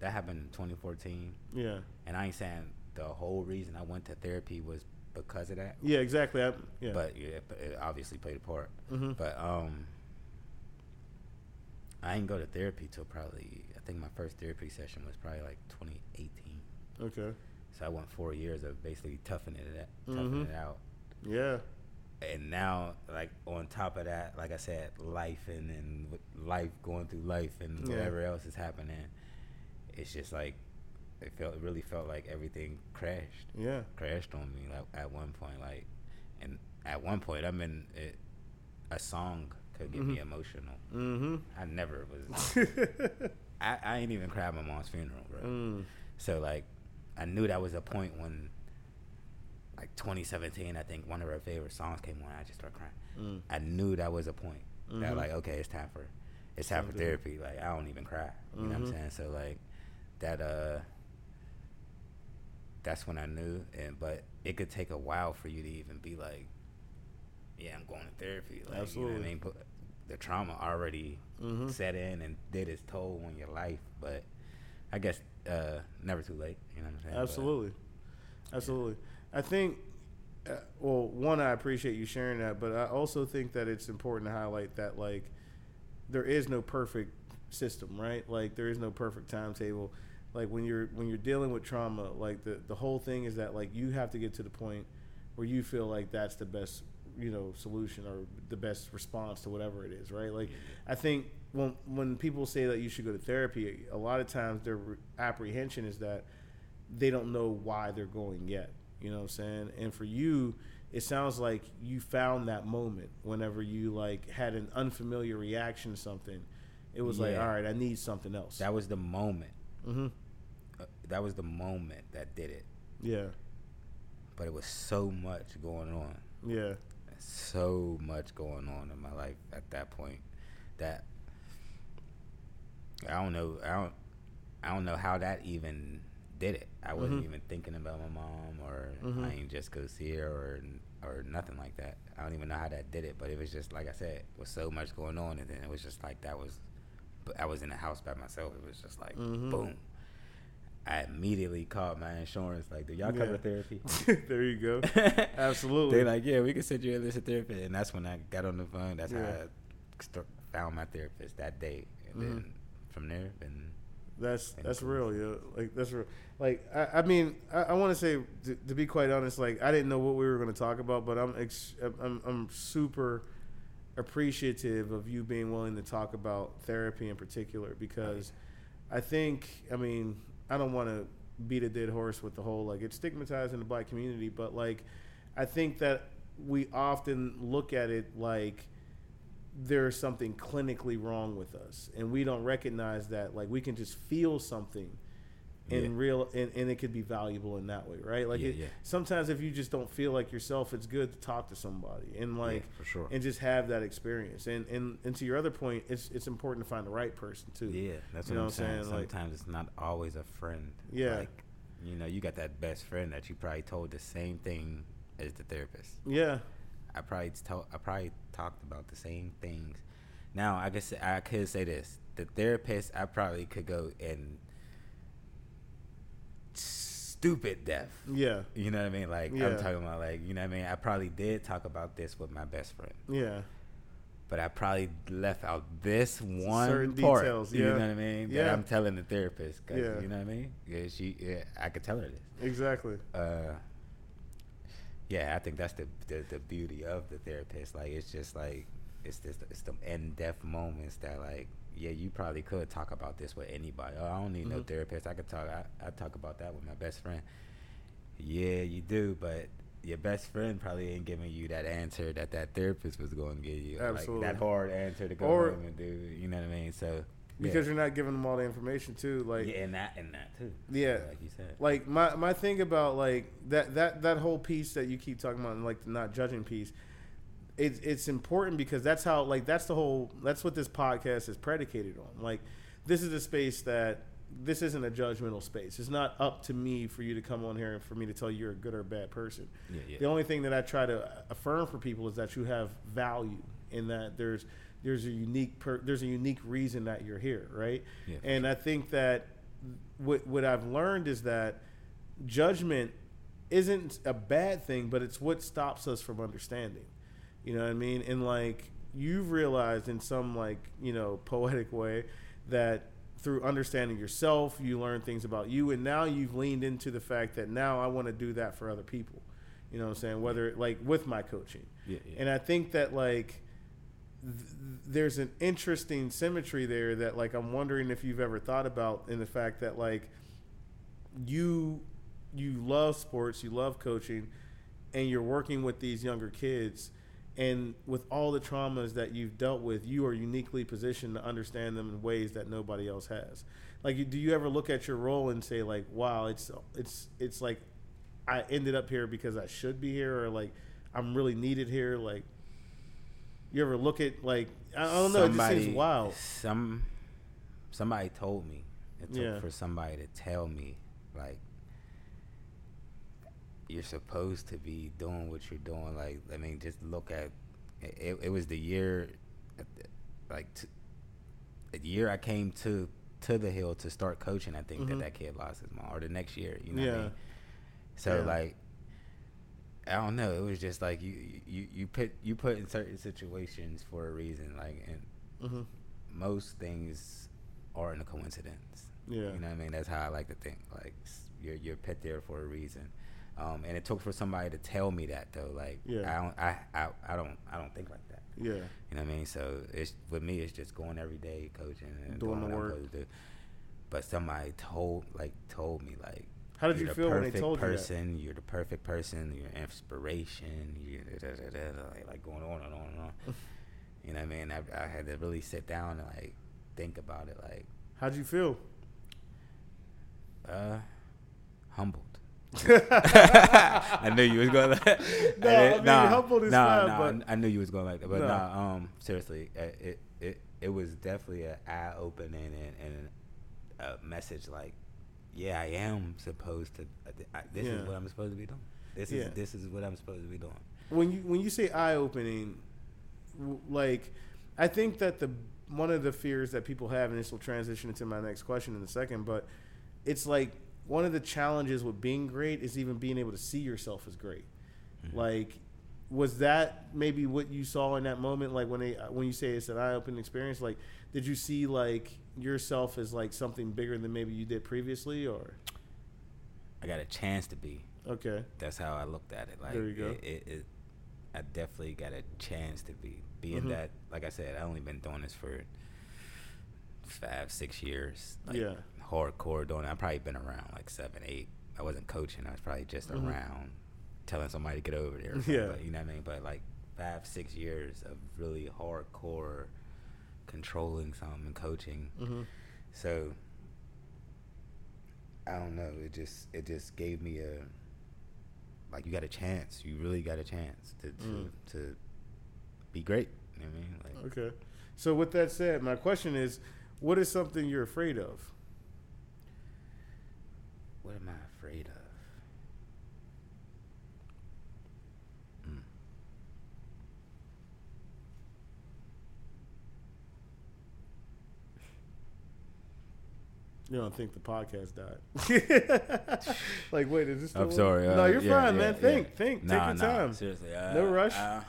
Speaker 7: that happened in 2014,
Speaker 5: Yeah.
Speaker 7: and I ain't saying the whole reason I went to therapy was because of that.
Speaker 5: Yeah, exactly. I, yeah.
Speaker 7: But yeah, it obviously played a part.
Speaker 5: Mhm.
Speaker 7: But um, I didn't go to therapy till probably I think my first therapy session was probably like 2018.
Speaker 5: okay.
Speaker 7: So I went four years of basically toughing it, out- toughing it out.
Speaker 5: Yeah.
Speaker 7: And now, like on top of that, like I said, life and and with life going through life and
Speaker 5: Yeah.
Speaker 7: whatever else is happening, it's just like it felt it really felt like everything crashed
Speaker 5: Yeah.
Speaker 7: crashed on me like at one point like and at one point i mean it, a song could get me emotional
Speaker 5: Mm-hmm.
Speaker 7: i never was I, I ain't even cried my mom's funeral bro
Speaker 5: mm.
Speaker 7: so like i knew that was a point when 2017 i think one of her favorite songs came on i just started crying
Speaker 5: Mm.
Speaker 7: i knew that was a point that
Speaker 5: Mhm.
Speaker 7: like okay it's time for it's time for
Speaker 5: Something different.
Speaker 7: therapy like i don't even cry you know what i'm
Speaker 5: Mhm.
Speaker 7: saying so like that uh that's when I knew. And but it could take a while for you to even be like, yeah, I'm going to therapy. Like, You know
Speaker 5: Absolutely.
Speaker 7: what I mean? But the trauma already
Speaker 5: Mhm.
Speaker 7: set in and did its toll on your life. But I guess uh, never too late. You know what I'm saying? But-
Speaker 5: Absolutely, absolutely. I think, well, one, I appreciate you sharing that, but I also think that it's important to highlight that like there is no perfect system, right? Like there is no perfect timetable. Like when you're when you're dealing with trauma, like the the whole thing is that like you have to get to the point where you feel like that's the best you know solution or the best response to whatever it is right like i think when when people say that you should go to therapy a lot of times their apprehension is that they don't know why they're going yet you know what i'm saying and for you it sounds like you found that moment whenever you like had an unfamiliar reaction to something. It was like, all right, I need something else.
Speaker 7: That was the moment.
Speaker 5: hmm
Speaker 7: Uh, that was the moment that did it.
Speaker 5: Yeah,
Speaker 7: But it was so much going on.
Speaker 5: yeah,
Speaker 7: so much going on in my life at that point that I don't know I don't I don't know how that even did it. I wasn't
Speaker 5: Mhm.
Speaker 7: even thinking about my mom or
Speaker 5: Mhm.
Speaker 7: I ain't just go see her or or nothing like that. I don't even know how that did it, but it was just like I said, it was so much going on and then it was just like that was I was in the house by myself. It was just like
Speaker 5: Mhm.
Speaker 7: boom. I immediately called my insurance like, "Do y'all
Speaker 5: Yeah.
Speaker 7: cover therapy?"
Speaker 5: there you go. Absolutely.
Speaker 7: They're like, yeah, we can send you a list of therapist, and that's when I got on the phone. That's how I st- found my therapist that day, and
Speaker 5: Mhm.
Speaker 7: then from there, then
Speaker 5: That's that's real, yo. Like that's real. Like I, I mean, I, I want to say to, to be quite honest, like I didn't know what we were going to talk about, but I'm ex- I'm I'm super appreciative of you being willing to talk about therapy in particular because I think I mean I don't want to beat a dead horse with the whole like it's stigmatized in the black community, but like I think that we often look at it like there's something clinically wrong with us and we don't recognize that like we can just feel something in
Speaker 7: Yeah.
Speaker 5: real and, and it could be valuable in that way right like
Speaker 7: Yeah,
Speaker 5: it,
Speaker 7: yeah.
Speaker 5: sometimes if you just don't feel like yourself it's good to talk to somebody and like
Speaker 7: for sure.
Speaker 5: and just have that experience and and, and to your other point it's it's important to find the right person too
Speaker 7: yeah, that's
Speaker 5: You
Speaker 7: what I'm
Speaker 5: what I'm
Speaker 7: saying.
Speaker 5: saying? Like-
Speaker 7: Sometimes it's not always a friend.
Speaker 5: Yeah.
Speaker 7: like you know, you got that best friend that you probably told the same thing as the therapist.
Speaker 5: yeah
Speaker 7: I probably told, I probably talked about the same things. Now I guess I could say this: the therapist I probably could go and stupid deaf.
Speaker 5: yeah
Speaker 7: You know what I mean? Like
Speaker 5: Yeah.
Speaker 7: I'm talking about, like you know what I mean. I probably did talk about this with my best friend,
Speaker 5: yeah
Speaker 7: but I probably left out this one
Speaker 5: Certain
Speaker 7: part.
Speaker 5: details,
Speaker 7: You
Speaker 5: yeah.
Speaker 7: know what I mean? That
Speaker 5: Yeah.
Speaker 7: I'm telling the therapist. 'cause,
Speaker 5: Yeah.
Speaker 7: You know what I mean? Yeah, she. Yeah, I could tell her this.
Speaker 5: exactly
Speaker 7: Uh, yeah, I think that's the, the the beauty of the therapist. Like it's just like it's just it's the in depth moments that like yeah you probably could talk about this with anybody. Oh, I don't need no
Speaker 5: Mhm.
Speaker 7: therapist. I could talk. I, I talk about that with my best friend. Yeah, you do, but your best friend probably ain't giving you that answer that that therapist was going to give you.
Speaker 5: Absolutely.
Speaker 7: Like that hard answer to go
Speaker 5: Or-
Speaker 7: home and do. You know what I mean? So
Speaker 5: because
Speaker 7: yeah.
Speaker 5: you're not giving them all the information too like
Speaker 7: yeah, and that and that too.
Speaker 5: Yeah.
Speaker 7: like you said.
Speaker 5: like my my thing about like that that that whole piece that you keep talking about like the not judging piece it's it's important because that's how like that's the whole that's what this podcast is predicated on like this is a space that this isn't a judgmental space it's not up to me for you to come on here and for me to tell you you're a good or a bad person
Speaker 7: Yeah, yeah.
Speaker 5: the only thing that i try to affirm for people is that you have value in that there's there's a unique per, there's a unique reason that you're here right?
Speaker 7: Yeah,
Speaker 5: and i think that what what i've learned is that judgment isn't a bad thing but it's what stops us from understanding. You know what i mean? And like you've realized in some like you know poetic way that through understanding yourself you learn things about you and now you've leaned into the fact that now i want to do that for other people. You know what i'm saying? Whether like with my coaching.
Speaker 7: Yeah, yeah.
Speaker 5: and i think that like th- there's an interesting symmetry there that like i'm wondering if you've ever thought about in the fact that like you you love sports you love coaching and you're working with these younger kids and with all the traumas that you've dealt with you are uniquely positioned to understand them in ways that nobody else has. Like do you ever look at your role and say like wow it's it's it's like i ended up here because i should be here or like i'm really needed here like you ever look at like i don't know it just seems wild
Speaker 7: Some somebody told me. It took
Speaker 5: Yeah.
Speaker 7: for somebody to tell me like you're supposed to be doing what you're doing. Like I mean, just look at it. It was the year, like t- the year I came to to the hill to start coaching. I think
Speaker 5: Mhm.
Speaker 7: that that kid lost his mom, or the next year. You know what I
Speaker 5: Yeah.
Speaker 7: mean? So
Speaker 5: Yeah.
Speaker 7: like. I don't know. It was just like you, you, you put you put in certain situations for a reason. Like, and
Speaker 5: hmm
Speaker 7: most things aren't a coincidence.
Speaker 5: Yeah.
Speaker 7: You know what I mean? That's how I like to think. Like you're you're put there for a reason. Um, and it took for somebody to tell me that though. Like
Speaker 5: Yeah.
Speaker 7: I don't I, I I don't I don't think like that.
Speaker 5: yeah
Speaker 7: You know what I mean? So it's with me it's just going every day coaching and
Speaker 5: Doing
Speaker 7: doing,
Speaker 5: the work.
Speaker 7: Do. But somebody told like told me like
Speaker 5: How did
Speaker 7: you're
Speaker 5: you
Speaker 7: the
Speaker 5: feel when they told you that?
Speaker 7: person, You're the perfect person. You're inspiration. You're da, da, da, like, like going on and on and on. you know what I mean? I, I had to really sit down and like think about it. Like,
Speaker 5: How'd you feel?
Speaker 7: uh, humbled. I knew you was going. Like,
Speaker 5: No, I mean, humbled is
Speaker 7: nah,
Speaker 5: fine,
Speaker 7: nah,
Speaker 5: but-
Speaker 7: I knew you was going like that. But
Speaker 5: No.
Speaker 7: nah, um, seriously, uh, it it it was definitely an eye opening and, and a message like, yeah, I am supposed to. uh, I, this
Speaker 5: Yeah.
Speaker 7: is what I'm supposed to be doing. This
Speaker 5: Yeah.
Speaker 7: is this is what I'm supposed to be doing.
Speaker 5: when you when you say eye opening, like I think that the one of the fears that people have, and this will transition into my next question in a second, but it's like one of the challenges with being great is even being able to see yourself as great. Like, was that maybe what you saw in that moment? Like when they when you say it's an eye opening experience, like did you see like yourself as like something bigger than maybe you did previously, or
Speaker 7: I got a chance to be.
Speaker 5: okay,
Speaker 7: That's how I looked at it. Like
Speaker 5: There you go.
Speaker 7: It, it, it, I definitely got a chance to be being
Speaker 5: Mhm.
Speaker 7: that. Like I said, I only been doing this for five, six years. Like
Speaker 5: Yeah.
Speaker 7: hardcore doing. it. I've probably been around like seven, eight. I wasn't coaching. I was probably just
Speaker 5: Mhm.
Speaker 7: around telling somebody to get over there.
Speaker 5: Yeah.
Speaker 7: but you know what I mean. But like five, six years of really hardcore controlling something and coaching.
Speaker 5: hmm
Speaker 7: So I don't know. It just it just gave me a like you got a chance. You really got a chance to to,
Speaker 5: Mm.
Speaker 7: to be great. You know what I mean? Like
Speaker 5: Okay. So with that said, my question is, what is something you're afraid of?
Speaker 7: what am I afraid of?
Speaker 5: You don't think the podcast died? like, wait, is this? Still
Speaker 7: I'm sorry.
Speaker 5: no,
Speaker 7: uh,
Speaker 5: you're
Speaker 7: yeah,
Speaker 5: fine,
Speaker 7: yeah,
Speaker 5: man.
Speaker 7: yeah.
Speaker 5: Think, think,
Speaker 7: Nah,
Speaker 5: take your
Speaker 7: nah,
Speaker 5: time.
Speaker 7: Seriously, uh,
Speaker 5: No rush.
Speaker 7: Uh,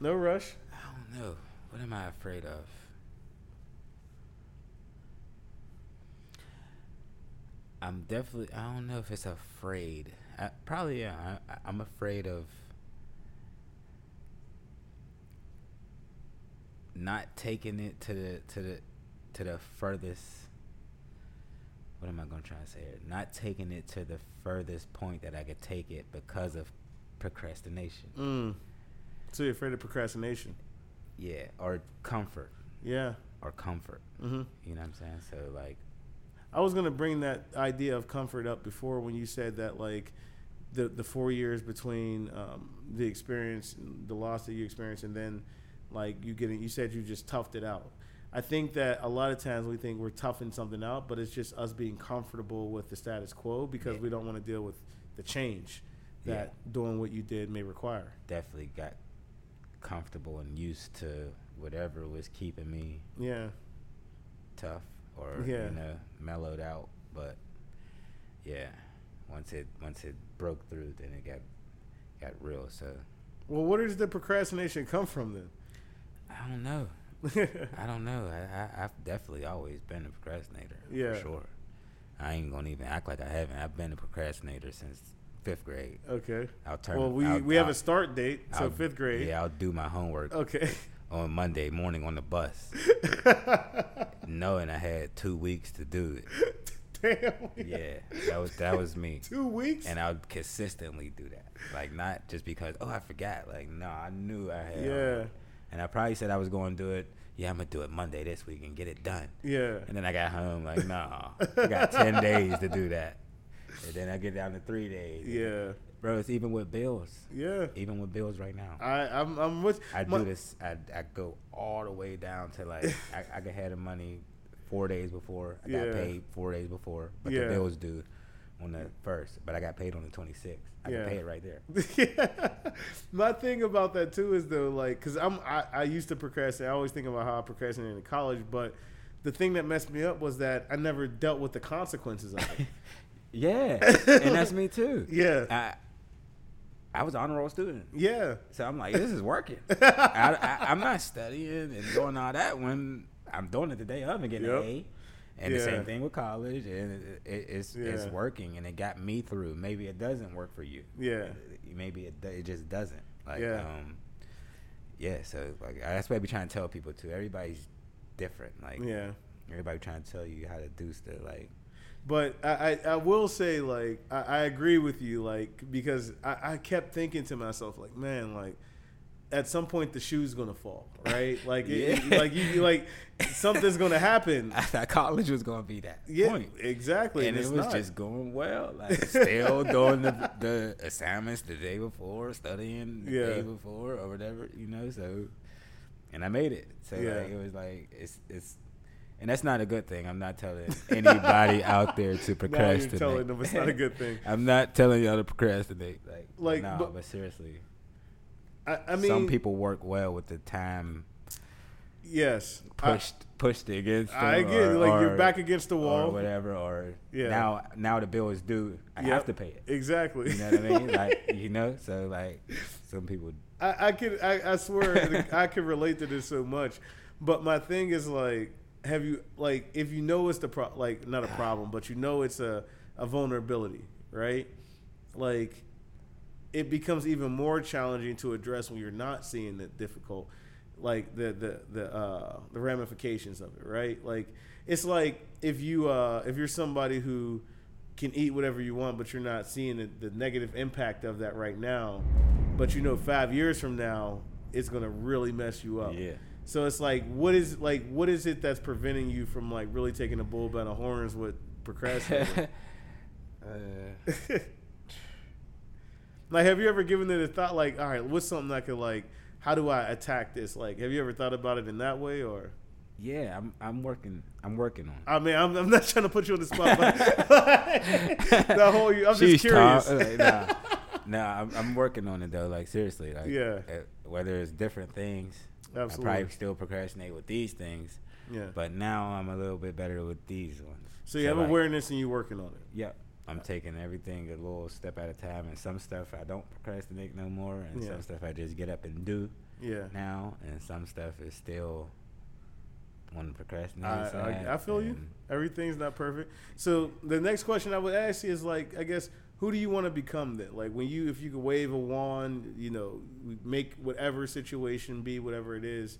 Speaker 5: No rush.
Speaker 7: I don't know. What am I afraid of? I'm definitely. I don't know if it's afraid. I, probably yeah. I, I- I'm afraid of not taking it to the to the to the furthest. What am I gonna try to say here? Not taking it to the furthest point that I could take it because of procrastination.
Speaker 5: Mm. So you're afraid of procrastination?
Speaker 7: Yeah, or comfort,
Speaker 5: Yeah.
Speaker 7: or comfort.
Speaker 5: hmm
Speaker 7: You know what I'm saying? So like,
Speaker 5: I was gonna bring that idea of comfort up before when you said that like the the four years between um, the experience, the loss that you experienced, and then like you getting, you said you just toughed it out. I think that a lot of times we think we're toughing something out, but it's just us being comfortable with the status quo because
Speaker 7: Yeah.
Speaker 5: we don't want to deal with the change that doing what you did may require.
Speaker 7: definitely got comfortable and used to whatever was keeping me
Speaker 5: Yeah.
Speaker 7: tough or
Speaker 5: Yeah.
Speaker 7: you know mellowed out. But yeah, once it once it broke through, then it got got real. So
Speaker 5: Well, where does the procrastination come from then?
Speaker 7: I don't know. I don't know. I, I I've definitely always been a procrastinator.
Speaker 5: Yeah.
Speaker 7: for sure. I ain't gonna even act like I haven't. I've been a procrastinator since fifth grade.
Speaker 5: okay.
Speaker 7: I'll turn.
Speaker 5: Well, we,
Speaker 7: I'll-
Speaker 5: we have
Speaker 7: I'll-
Speaker 5: a start date, so
Speaker 7: I'll-
Speaker 5: fifth grade.
Speaker 7: Yeah, I'll do my homework
Speaker 5: Okay.
Speaker 7: on Monday morning on the bus, knowing I had two weeks to do it.
Speaker 5: Damn.
Speaker 7: Yeah, that was that was me,
Speaker 5: Two weeks.
Speaker 7: and I would consistently do that. Like not just because oh I forgot. Like no, I knew I had.
Speaker 5: yeah.
Speaker 7: And I probably said I was going to do it. Yeah, I'm gonna do it Monday this week and get it done.
Speaker 5: Yeah.
Speaker 7: And then I got home like, no, I got ten days to do that. And then I get down to three days.
Speaker 5: Yeah.
Speaker 7: bro, it's even with bills.
Speaker 5: Yeah.
Speaker 7: Even with bills right now.
Speaker 5: I I'm I'm with.
Speaker 7: I
Speaker 5: my-
Speaker 7: do this. I, I go all the way down to like I, I have the money four days before. I got
Speaker 5: Yeah.
Speaker 7: paid four days before, but
Speaker 5: Yeah.
Speaker 7: the bills due on the first. But I got paid on the twenty sixth. I
Speaker 5: Yeah.
Speaker 7: can pay it right there.
Speaker 5: yeah. My thing about that too is though, like, cause I'm I, I used to procrastinate. I always think about how I procrastinated in college, but the thing that messed me up was that I never dealt with the consequences of it.
Speaker 7: Yeah, and that's me too.
Speaker 5: Yeah.
Speaker 7: I I was an honor roll student.
Speaker 5: yeah.
Speaker 7: So I'm like, this is working. I, I'm not studying and doing all that when I'm doing it today. I'm getting
Speaker 5: Yep.
Speaker 7: an A. And the same thing with college, and it, it, it's it's working, and it got me through. Maybe it doesn't work for you.
Speaker 5: Yeah.
Speaker 7: Maybe it it just doesn't. Like
Speaker 5: Yeah.
Speaker 7: um, yeah. So like that's what I be trying to tell people too. Everybody's different. Like
Speaker 5: Yeah.
Speaker 7: everybody trying to tell you how to do stuff. Like
Speaker 5: But I, I, I will say like I, I agree with you like because I, I kept thinking to myself like man like at some point the shoe's gonna fall right like it, like you like something's gonna happen
Speaker 7: I thought college was gonna be that
Speaker 5: yeah
Speaker 7: point.
Speaker 5: exactly
Speaker 7: and it was
Speaker 5: not.
Speaker 7: just going well. Like still doing the, the assignments the day before, studying the
Speaker 5: Yeah.
Speaker 7: day before or whatever, you know. So, and I made it. So
Speaker 5: Yeah.
Speaker 7: like it was like it's it's, and that's not a good thing. I'm not telling anybody out there to
Speaker 5: now you're
Speaker 7: procrastinate.
Speaker 5: telling them it's not a good thing
Speaker 7: I'm not telling y'all to procrastinate. Like
Speaker 5: Like,
Speaker 7: no,
Speaker 5: but-
Speaker 7: but, seriously,
Speaker 5: I, I mean
Speaker 7: some people work well with the time
Speaker 5: yes I-
Speaker 7: pushed pushed against.
Speaker 5: I, get
Speaker 7: or-
Speaker 5: like you're back against the wall
Speaker 7: or whatever. Or
Speaker 5: Yeah.
Speaker 7: now now the bill is due. I
Speaker 5: Yep,
Speaker 7: have to pay it.
Speaker 5: exactly
Speaker 7: You know what I mean? Like you know, so like some people.
Speaker 5: I, I could I, I swear I could relate to this so much. But my thing is like have you like if you know it's the pro like not a problem, but you know it's a, a vulnerability, right? Like it becomes even more challenging to address when you're not seeing the difficult like the the the uh the ramifications of it, right? Like it's like if you uh if you're somebody who can eat whatever you want, but you're not seeing the, the negative impact of that right now. But you know, five years from now, it's gonna really mess you up.
Speaker 7: Yeah.
Speaker 5: So it's like, what is like, what is it that's preventing you from like really taking a bull by the horns with procrastinating?
Speaker 7: uh,
Speaker 5: like, have you ever given it a thought? Like, all right, what's something I could like? How do I attack this? Like, have you ever thought about it in that way, or?
Speaker 7: yeah, I'm I'm working I'm working on. it.
Speaker 5: I mean, I'm, I'm not trying to put you on the spot, but the whole. I'm just curious.
Speaker 7: Tom. Like, nah, nah, I'm, I'm working on it though. Like seriously, like
Speaker 5: Yeah.
Speaker 7: uh, whether it's different things,
Speaker 5: Absolutely.
Speaker 7: I probably still procrastinate with these things,
Speaker 5: yeah.
Speaker 7: but now I'm a little bit better with these ones.
Speaker 5: So you have
Speaker 7: like,
Speaker 5: awareness and you're working on it.
Speaker 7: Yep. I'm taking everything a little step at a time, and some stuff I don't procrastinate no more, and
Speaker 5: Yeah.
Speaker 7: some stuff I just get up and do
Speaker 5: Yeah.
Speaker 7: now, and some stuff is still on the procrastinate
Speaker 5: I. I, I feel you. Everything's not perfect. So the next question I would ask you is like, I guess, who do you want to become then? Like when you, if you could wave a wand, you know, make whatever situation be, whatever it is,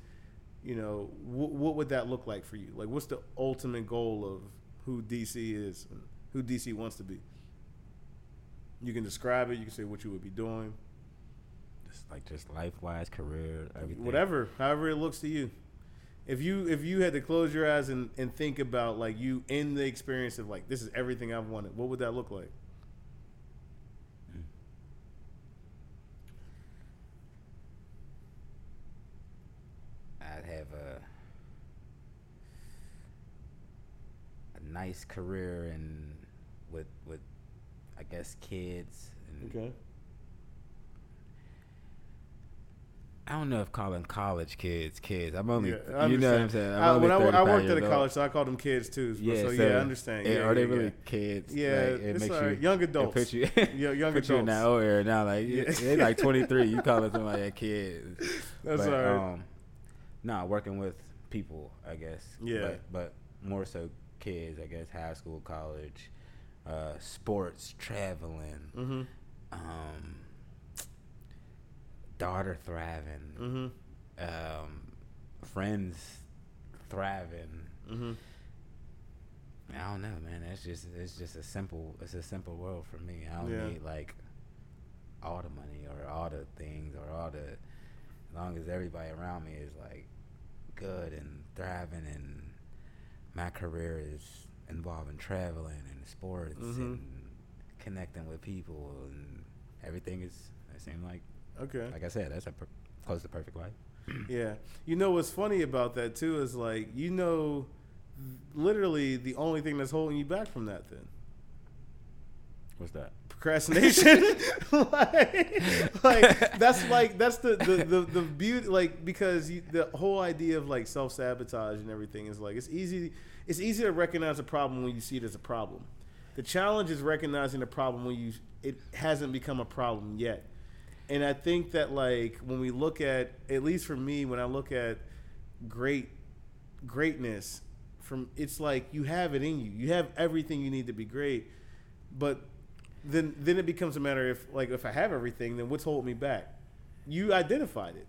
Speaker 5: you know, wh- what would that look like for you? Like, what's the ultimate goal of who DC is, who DC wants to be? You can describe it. You can say what you would be doing,
Speaker 7: Just like just life wise, career, everything.
Speaker 5: whatever, however it looks to you. If you if you had to close your eyes and, and think about like you in the experience of like this is everything I've wanted, what would that look like?
Speaker 7: I'd have a a nice career and with with I guess kids and
Speaker 5: Okay.
Speaker 7: I don't know if calling college kids kids. I'm only
Speaker 5: Yeah, I
Speaker 7: you know what I'm saying. I'm
Speaker 5: I, when I, I worked at a
Speaker 7: old.
Speaker 5: college, so I called them kids too. So,
Speaker 7: Yeah,
Speaker 5: so,
Speaker 7: so,
Speaker 5: yeah, I understand.
Speaker 7: eh,
Speaker 5: Yeah,
Speaker 7: are they really kids?
Speaker 5: Yeah,
Speaker 7: Like, it makes
Speaker 5: right.
Speaker 7: you
Speaker 5: Young adults.
Speaker 7: puts you,
Speaker 5: Yeah, young
Speaker 7: put you in that old era now. Like
Speaker 5: Yeah.
Speaker 7: they like 23. You calling somebody a kid?
Speaker 5: That's
Speaker 7: but,
Speaker 5: all right.
Speaker 7: Um, nah, working with people, I guess.
Speaker 5: Yeah.
Speaker 7: But, but more so kids, I guess. High school, college, uh, sports, traveling.
Speaker 5: Mm-hmm.
Speaker 7: Um, daughter thriving.
Speaker 5: Mm-hmm.
Speaker 7: Um, friends thriving.
Speaker 5: Mm-hmm.
Speaker 7: I don't know, man. It's just it's just a simple it's a simple world for me. I don't
Speaker 5: Yeah.
Speaker 7: need like all the money or all the things or all the as long as everybody around me is like good and thriving and my career is involving traveling and sports
Speaker 5: Mhm.
Speaker 7: and connecting with people and everything is it seems like
Speaker 5: Okay.
Speaker 7: like I said that's a per- close to perfect life.
Speaker 5: Yeah. You know what's funny about that too is like you know, literally the only thing that's holding you back from that then
Speaker 7: What's that?
Speaker 5: procrastination. like, like that's like that's the the the, the beauty like because you, the whole idea of like self sabotage and everything is like it's easy it's easy to recognize a problem when you see it as a problem. The challenge is recognizing the problem when you it hasn't become a problem yet. And I think that like when we look at at least for me when I look at great greatness from it's like you have it in you. You have everything you need to be great. But then then it becomes a matter if like if I have everything, then what's holding me back? You identified it.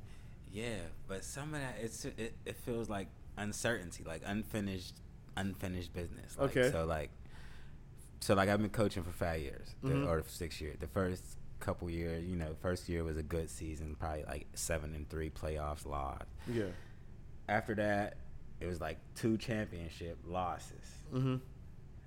Speaker 7: Yeah, but some of that it's it, it feels like uncertainty, like unfinished unfinished business. Like,
Speaker 5: Okay.
Speaker 7: So like so like I've been coaching for five years the-
Speaker 5: Mhm.
Speaker 7: or six years. The first couple years, you know, first year was a good season, probably like seven and three playoffs lost.
Speaker 5: Yeah.
Speaker 7: After that, it was like two championship losses.
Speaker 5: Mm-hmm.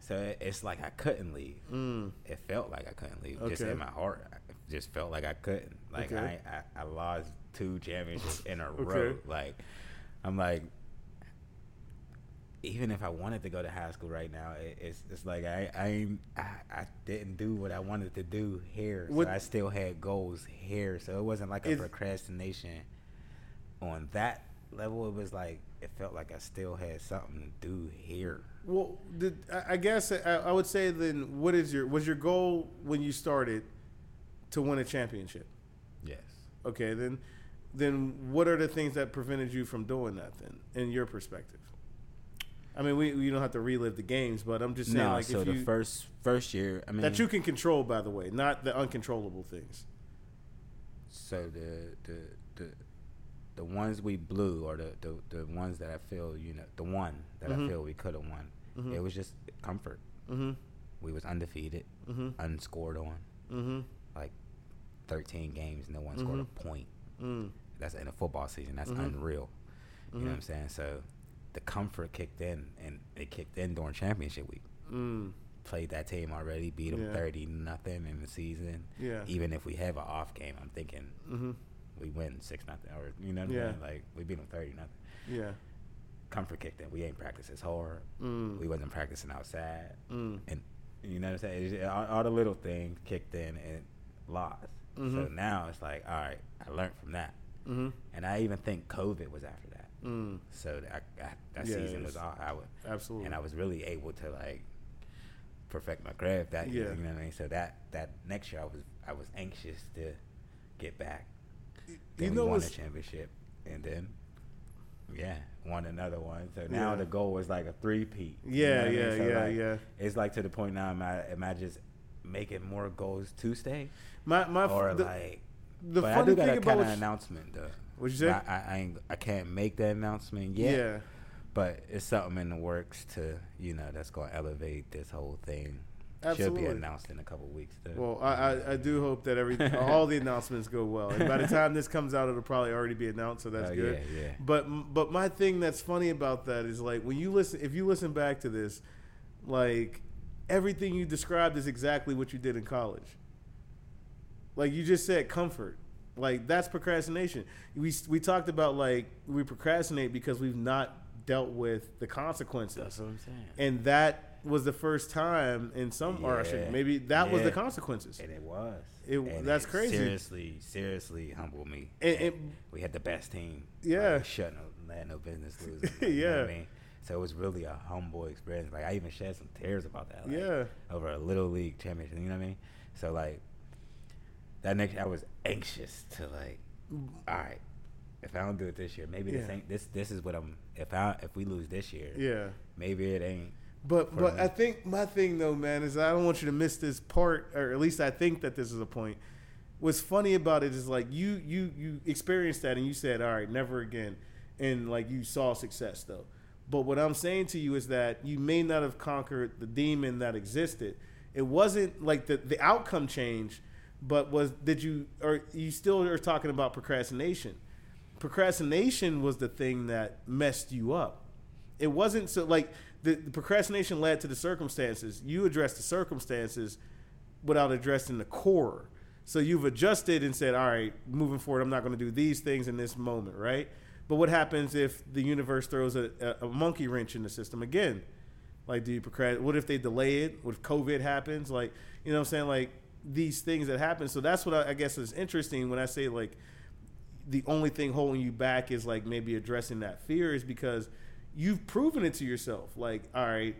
Speaker 7: So it, it's like I couldn't leave.
Speaker 5: Mm.
Speaker 7: It felt like I couldn't leave.
Speaker 5: Okay.
Speaker 7: Just in my heart, I just felt like I couldn't. Like
Speaker 5: Okay.
Speaker 7: I, I, I lost two championships in a
Speaker 5: Okay.
Speaker 7: row. Like I'm like, even if I wanted to go to high school right now, it, it's it's like I I, I I didn't do what I wanted to do here.
Speaker 5: What-
Speaker 7: So I still had goals here. So it wasn't like a procrastination on that level. It was like it felt like I still had something to do here.
Speaker 5: Well, did, I I guess I, I would say then, what is your was your goal when you started to win a championship?
Speaker 7: Yes.
Speaker 5: Okay, then then what are the things that prevented you from doing that then, in your perspective? I mean, we you don't have to relive the games, but I'm just saying
Speaker 7: No,
Speaker 5: like
Speaker 7: so
Speaker 5: if
Speaker 7: the
Speaker 5: you
Speaker 7: first first year, I mean,
Speaker 5: that you can control, by the way, not the uncontrollable things.
Speaker 7: So the the the the ones we blew, or the the, the ones that I feel, you know, the one that
Speaker 5: Mhm.
Speaker 7: I feel we could have won,
Speaker 5: Mhm.
Speaker 7: it was just comfort.
Speaker 5: Mm-hmm.
Speaker 7: We was undefeated,
Speaker 5: Mm-hmm.
Speaker 7: unscored on,
Speaker 5: Mm-hmm.
Speaker 7: like thirteen games, no one scored a
Speaker 5: Mhm.
Speaker 7: point.
Speaker 5: Mm.
Speaker 7: That's in a football season. That's unreal. You know what. I'm saying? So the comfort kicked in, and it kicked in during championship week.
Speaker 5: Mm.
Speaker 7: Played that team already, beat them
Speaker 5: Yeah.
Speaker 7: thirty nothing in the season.
Speaker 5: Yeah.
Speaker 7: Even if we have an off game, I'm thinking
Speaker 5: Mm-hmm.
Speaker 7: we win six nothing, or you know what
Speaker 5: Yeah.
Speaker 7: I'm saying? Like we beat them thirty nothing.
Speaker 5: Yeah.
Speaker 7: Comfort kicked in. We ain't practice as hard.
Speaker 5: Mm.
Speaker 7: We wasn't practicing outside,
Speaker 5: Mm.
Speaker 7: and you know what I'm saying? All, all the little things kicked in and lost. So
Speaker 5: Mhm.
Speaker 7: now it's like, all right, I learned from that,
Speaker 5: Mm-hmm.
Speaker 7: and I even think COVID was after that.
Speaker 5: Mm.
Speaker 7: So that, I, that
Speaker 5: Yeah,
Speaker 7: season was all I would,
Speaker 5: Absolutely.
Speaker 7: and I was really able to like perfect my craft that year.
Speaker 5: Yeah.
Speaker 7: You know what I mean? So that that next year I was I was anxious to get back.
Speaker 5: you
Speaker 7: Then we
Speaker 5: know
Speaker 7: won the championship, and then yeah, won another one. So now
Speaker 5: Yeah.
Speaker 7: the goal was like a three peat.
Speaker 5: Yeah, yeah, yeah, yeah.
Speaker 7: It's like to the point now. Am I am I just making more goals to stay,
Speaker 5: my my
Speaker 7: or
Speaker 5: the,
Speaker 7: like?
Speaker 5: the
Speaker 7: but I
Speaker 5: funny
Speaker 7: do got
Speaker 5: thing
Speaker 7: a
Speaker 5: about
Speaker 7: kind of announcement though.
Speaker 5: What'd you say?
Speaker 7: But I, I ain't I can't make that announcement yet.
Speaker 5: yeah.
Speaker 7: But it's something in the works to you know that's gonna elevate this whole thing. It
Speaker 5: should
Speaker 7: be announced in a couple weeks. Though.
Speaker 5: Well, I, I, I do hope that every all the announcements go well, and by the time this comes out, it'll probably already be announced. So that's
Speaker 7: Oh,
Speaker 5: good.
Speaker 7: Yeah, yeah.
Speaker 5: But but my thing that's funny about that is like when you listen, if you listen back to this, like everything you described is exactly what you did in college. Like you just said, comfort. Like that's procrastination. We we talked about like we procrastinate because we've not dealt with the consequences.
Speaker 7: That's what I'm saying.
Speaker 5: and that was the first time in some or should- maybe that was the consequences
Speaker 7: And it was.
Speaker 5: It-
Speaker 7: And
Speaker 5: that's
Speaker 7: it
Speaker 5: crazy.
Speaker 7: Seriously, seriously humbled me.
Speaker 5: And-
Speaker 7: And
Speaker 5: and-
Speaker 7: we had the best team.
Speaker 5: Yeah.
Speaker 7: Like, shut no, had no business losing. like, you know
Speaker 5: Yeah.
Speaker 7: I mean? So it was really a humble experience. Like I even shed some tears about that. Like,
Speaker 5: Yeah.
Speaker 7: Over a little league championship. You know what I mean? So like that next, I was anxious to like, all right, if I don't do it this year, maybe this ain't this. This is what I'm. If I if we lose this year,
Speaker 5: yeah
Speaker 7: maybe it ain't.
Speaker 5: but but
Speaker 7: me.
Speaker 5: I think my thing though man is I don't want you to miss this part or at least I think that this is a point what's funny about it is like you you you experienced that and you said all right never again and like you saw success though but what i'm saying to you is that you may not have conquered the demon that existed it wasn't like the the outcome changed but was did you or you still are talking about procrastination procrastination was the thing that messed you up it wasn't so like the, the procrastination led to the circumstances you addressed the circumstances without addressing the core. So you've adjusted and said, all right, moving forward, I'm not going to do these things in this moment, right? But what happens if the universe throws a, a, a monkey wrench in the system again? Like, do you procrastinate? What if they delay it? What if COVID happens? Like, you know what I'm saying? Like, these things that happen. So that's what I, I guess is interesting when I say, like, the only thing holding you back is, like, maybe addressing that fear is because you've proven it to yourself. Like, all right,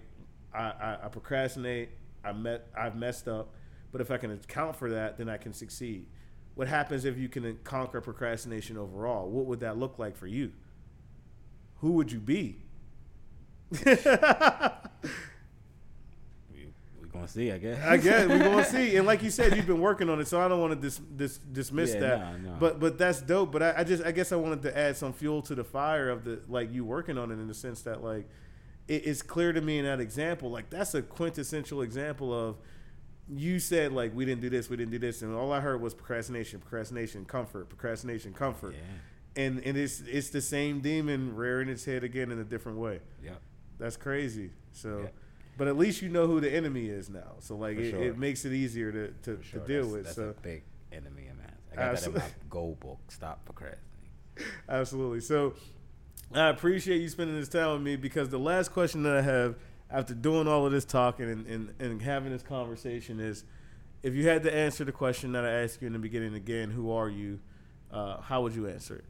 Speaker 5: I, I, I procrastinate. I met. I've messed up. But if I can account for that, then I can succeed. What happens if you can conquer procrastination overall? What would that look like for you? Who would you be?
Speaker 7: Gonna see, I guess.
Speaker 5: I guess we're gonna see. And like you said, you've been working on it, so I don't want to dis, dis, dismiss
Speaker 7: Yeah,
Speaker 5: that.
Speaker 7: no, no.
Speaker 5: But but that's dope. But I, I just I guess I wanted to add some fuel to the fire of the like you working on it in the sense that like it, it's clear to me in that example, like that's a quintessential example of you said like we didn't do this, we didn't do this, and all I heard was procrastination, procrastination, comfort, procrastination, comfort,
Speaker 7: Yeah.
Speaker 5: and and it's it's the same demon rearing its head again in a different way.
Speaker 7: Yeah.
Speaker 5: That's crazy. So,
Speaker 7: Yeah.
Speaker 5: But at least you know who the enemy is now. So like it,
Speaker 7: sure.
Speaker 5: it makes it easier to to,
Speaker 7: sure.
Speaker 5: to deal
Speaker 7: that's,
Speaker 5: with.
Speaker 7: That's
Speaker 5: so
Speaker 7: a big enemy of mine. I got that in
Speaker 5: Absolutely.
Speaker 7: my goal book. Stop procrastinating.
Speaker 5: Absolutely. So I appreciate you spending this time with me because the last question that I have after doing all of this talking and, and, and having this conversation is if you had to answer the question that I asked you in the beginning again, who are you? Uh, how would you answer it?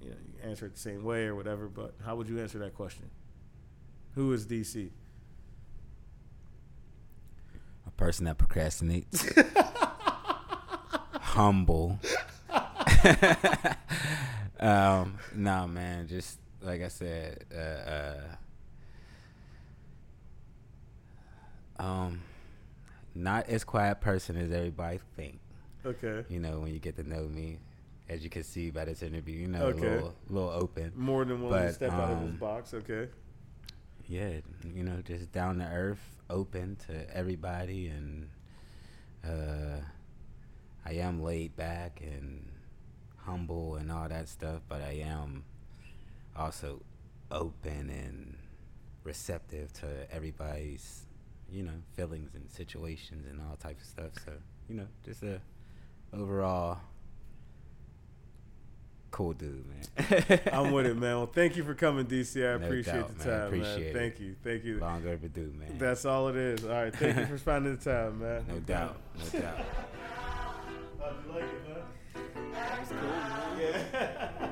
Speaker 5: You know, you answer it the same way or whatever, but how would you answer that question? Who is DC?
Speaker 7: A person that procrastinates. Humble. um, nah, man. Just like I said, uh, uh, um, not as quiet person as everybody think.
Speaker 5: Okay.
Speaker 7: You know, when you get to know me, as you can see by this interview, you know,
Speaker 5: Okay.
Speaker 7: a little, little open.
Speaker 5: More than willing to
Speaker 7: But,
Speaker 5: step out of his
Speaker 7: um,
Speaker 5: box. Okay.
Speaker 7: Yeah, you know, just down to earth, open to everybody, and uh, I am laid back and humble and all that stuff, but I am also open and receptive to everybody's, you know, feelings and situations and all types of stuff. So, you know, just a overall cool dude, man.
Speaker 5: I'm with it, man. Well, thank you for coming, DC. I
Speaker 7: No
Speaker 5: appreciate
Speaker 7: doubt,
Speaker 5: the
Speaker 7: man.
Speaker 5: time,
Speaker 7: Appreciate
Speaker 5: man.
Speaker 7: it.
Speaker 5: Thank you. Thank you.
Speaker 7: Long overdue, man.
Speaker 5: That's all it is. All right. Thank you for spending the time, man.
Speaker 7: no doubt, no doubt.
Speaker 5: How'd you like it, man? That was cool, man. Yeah.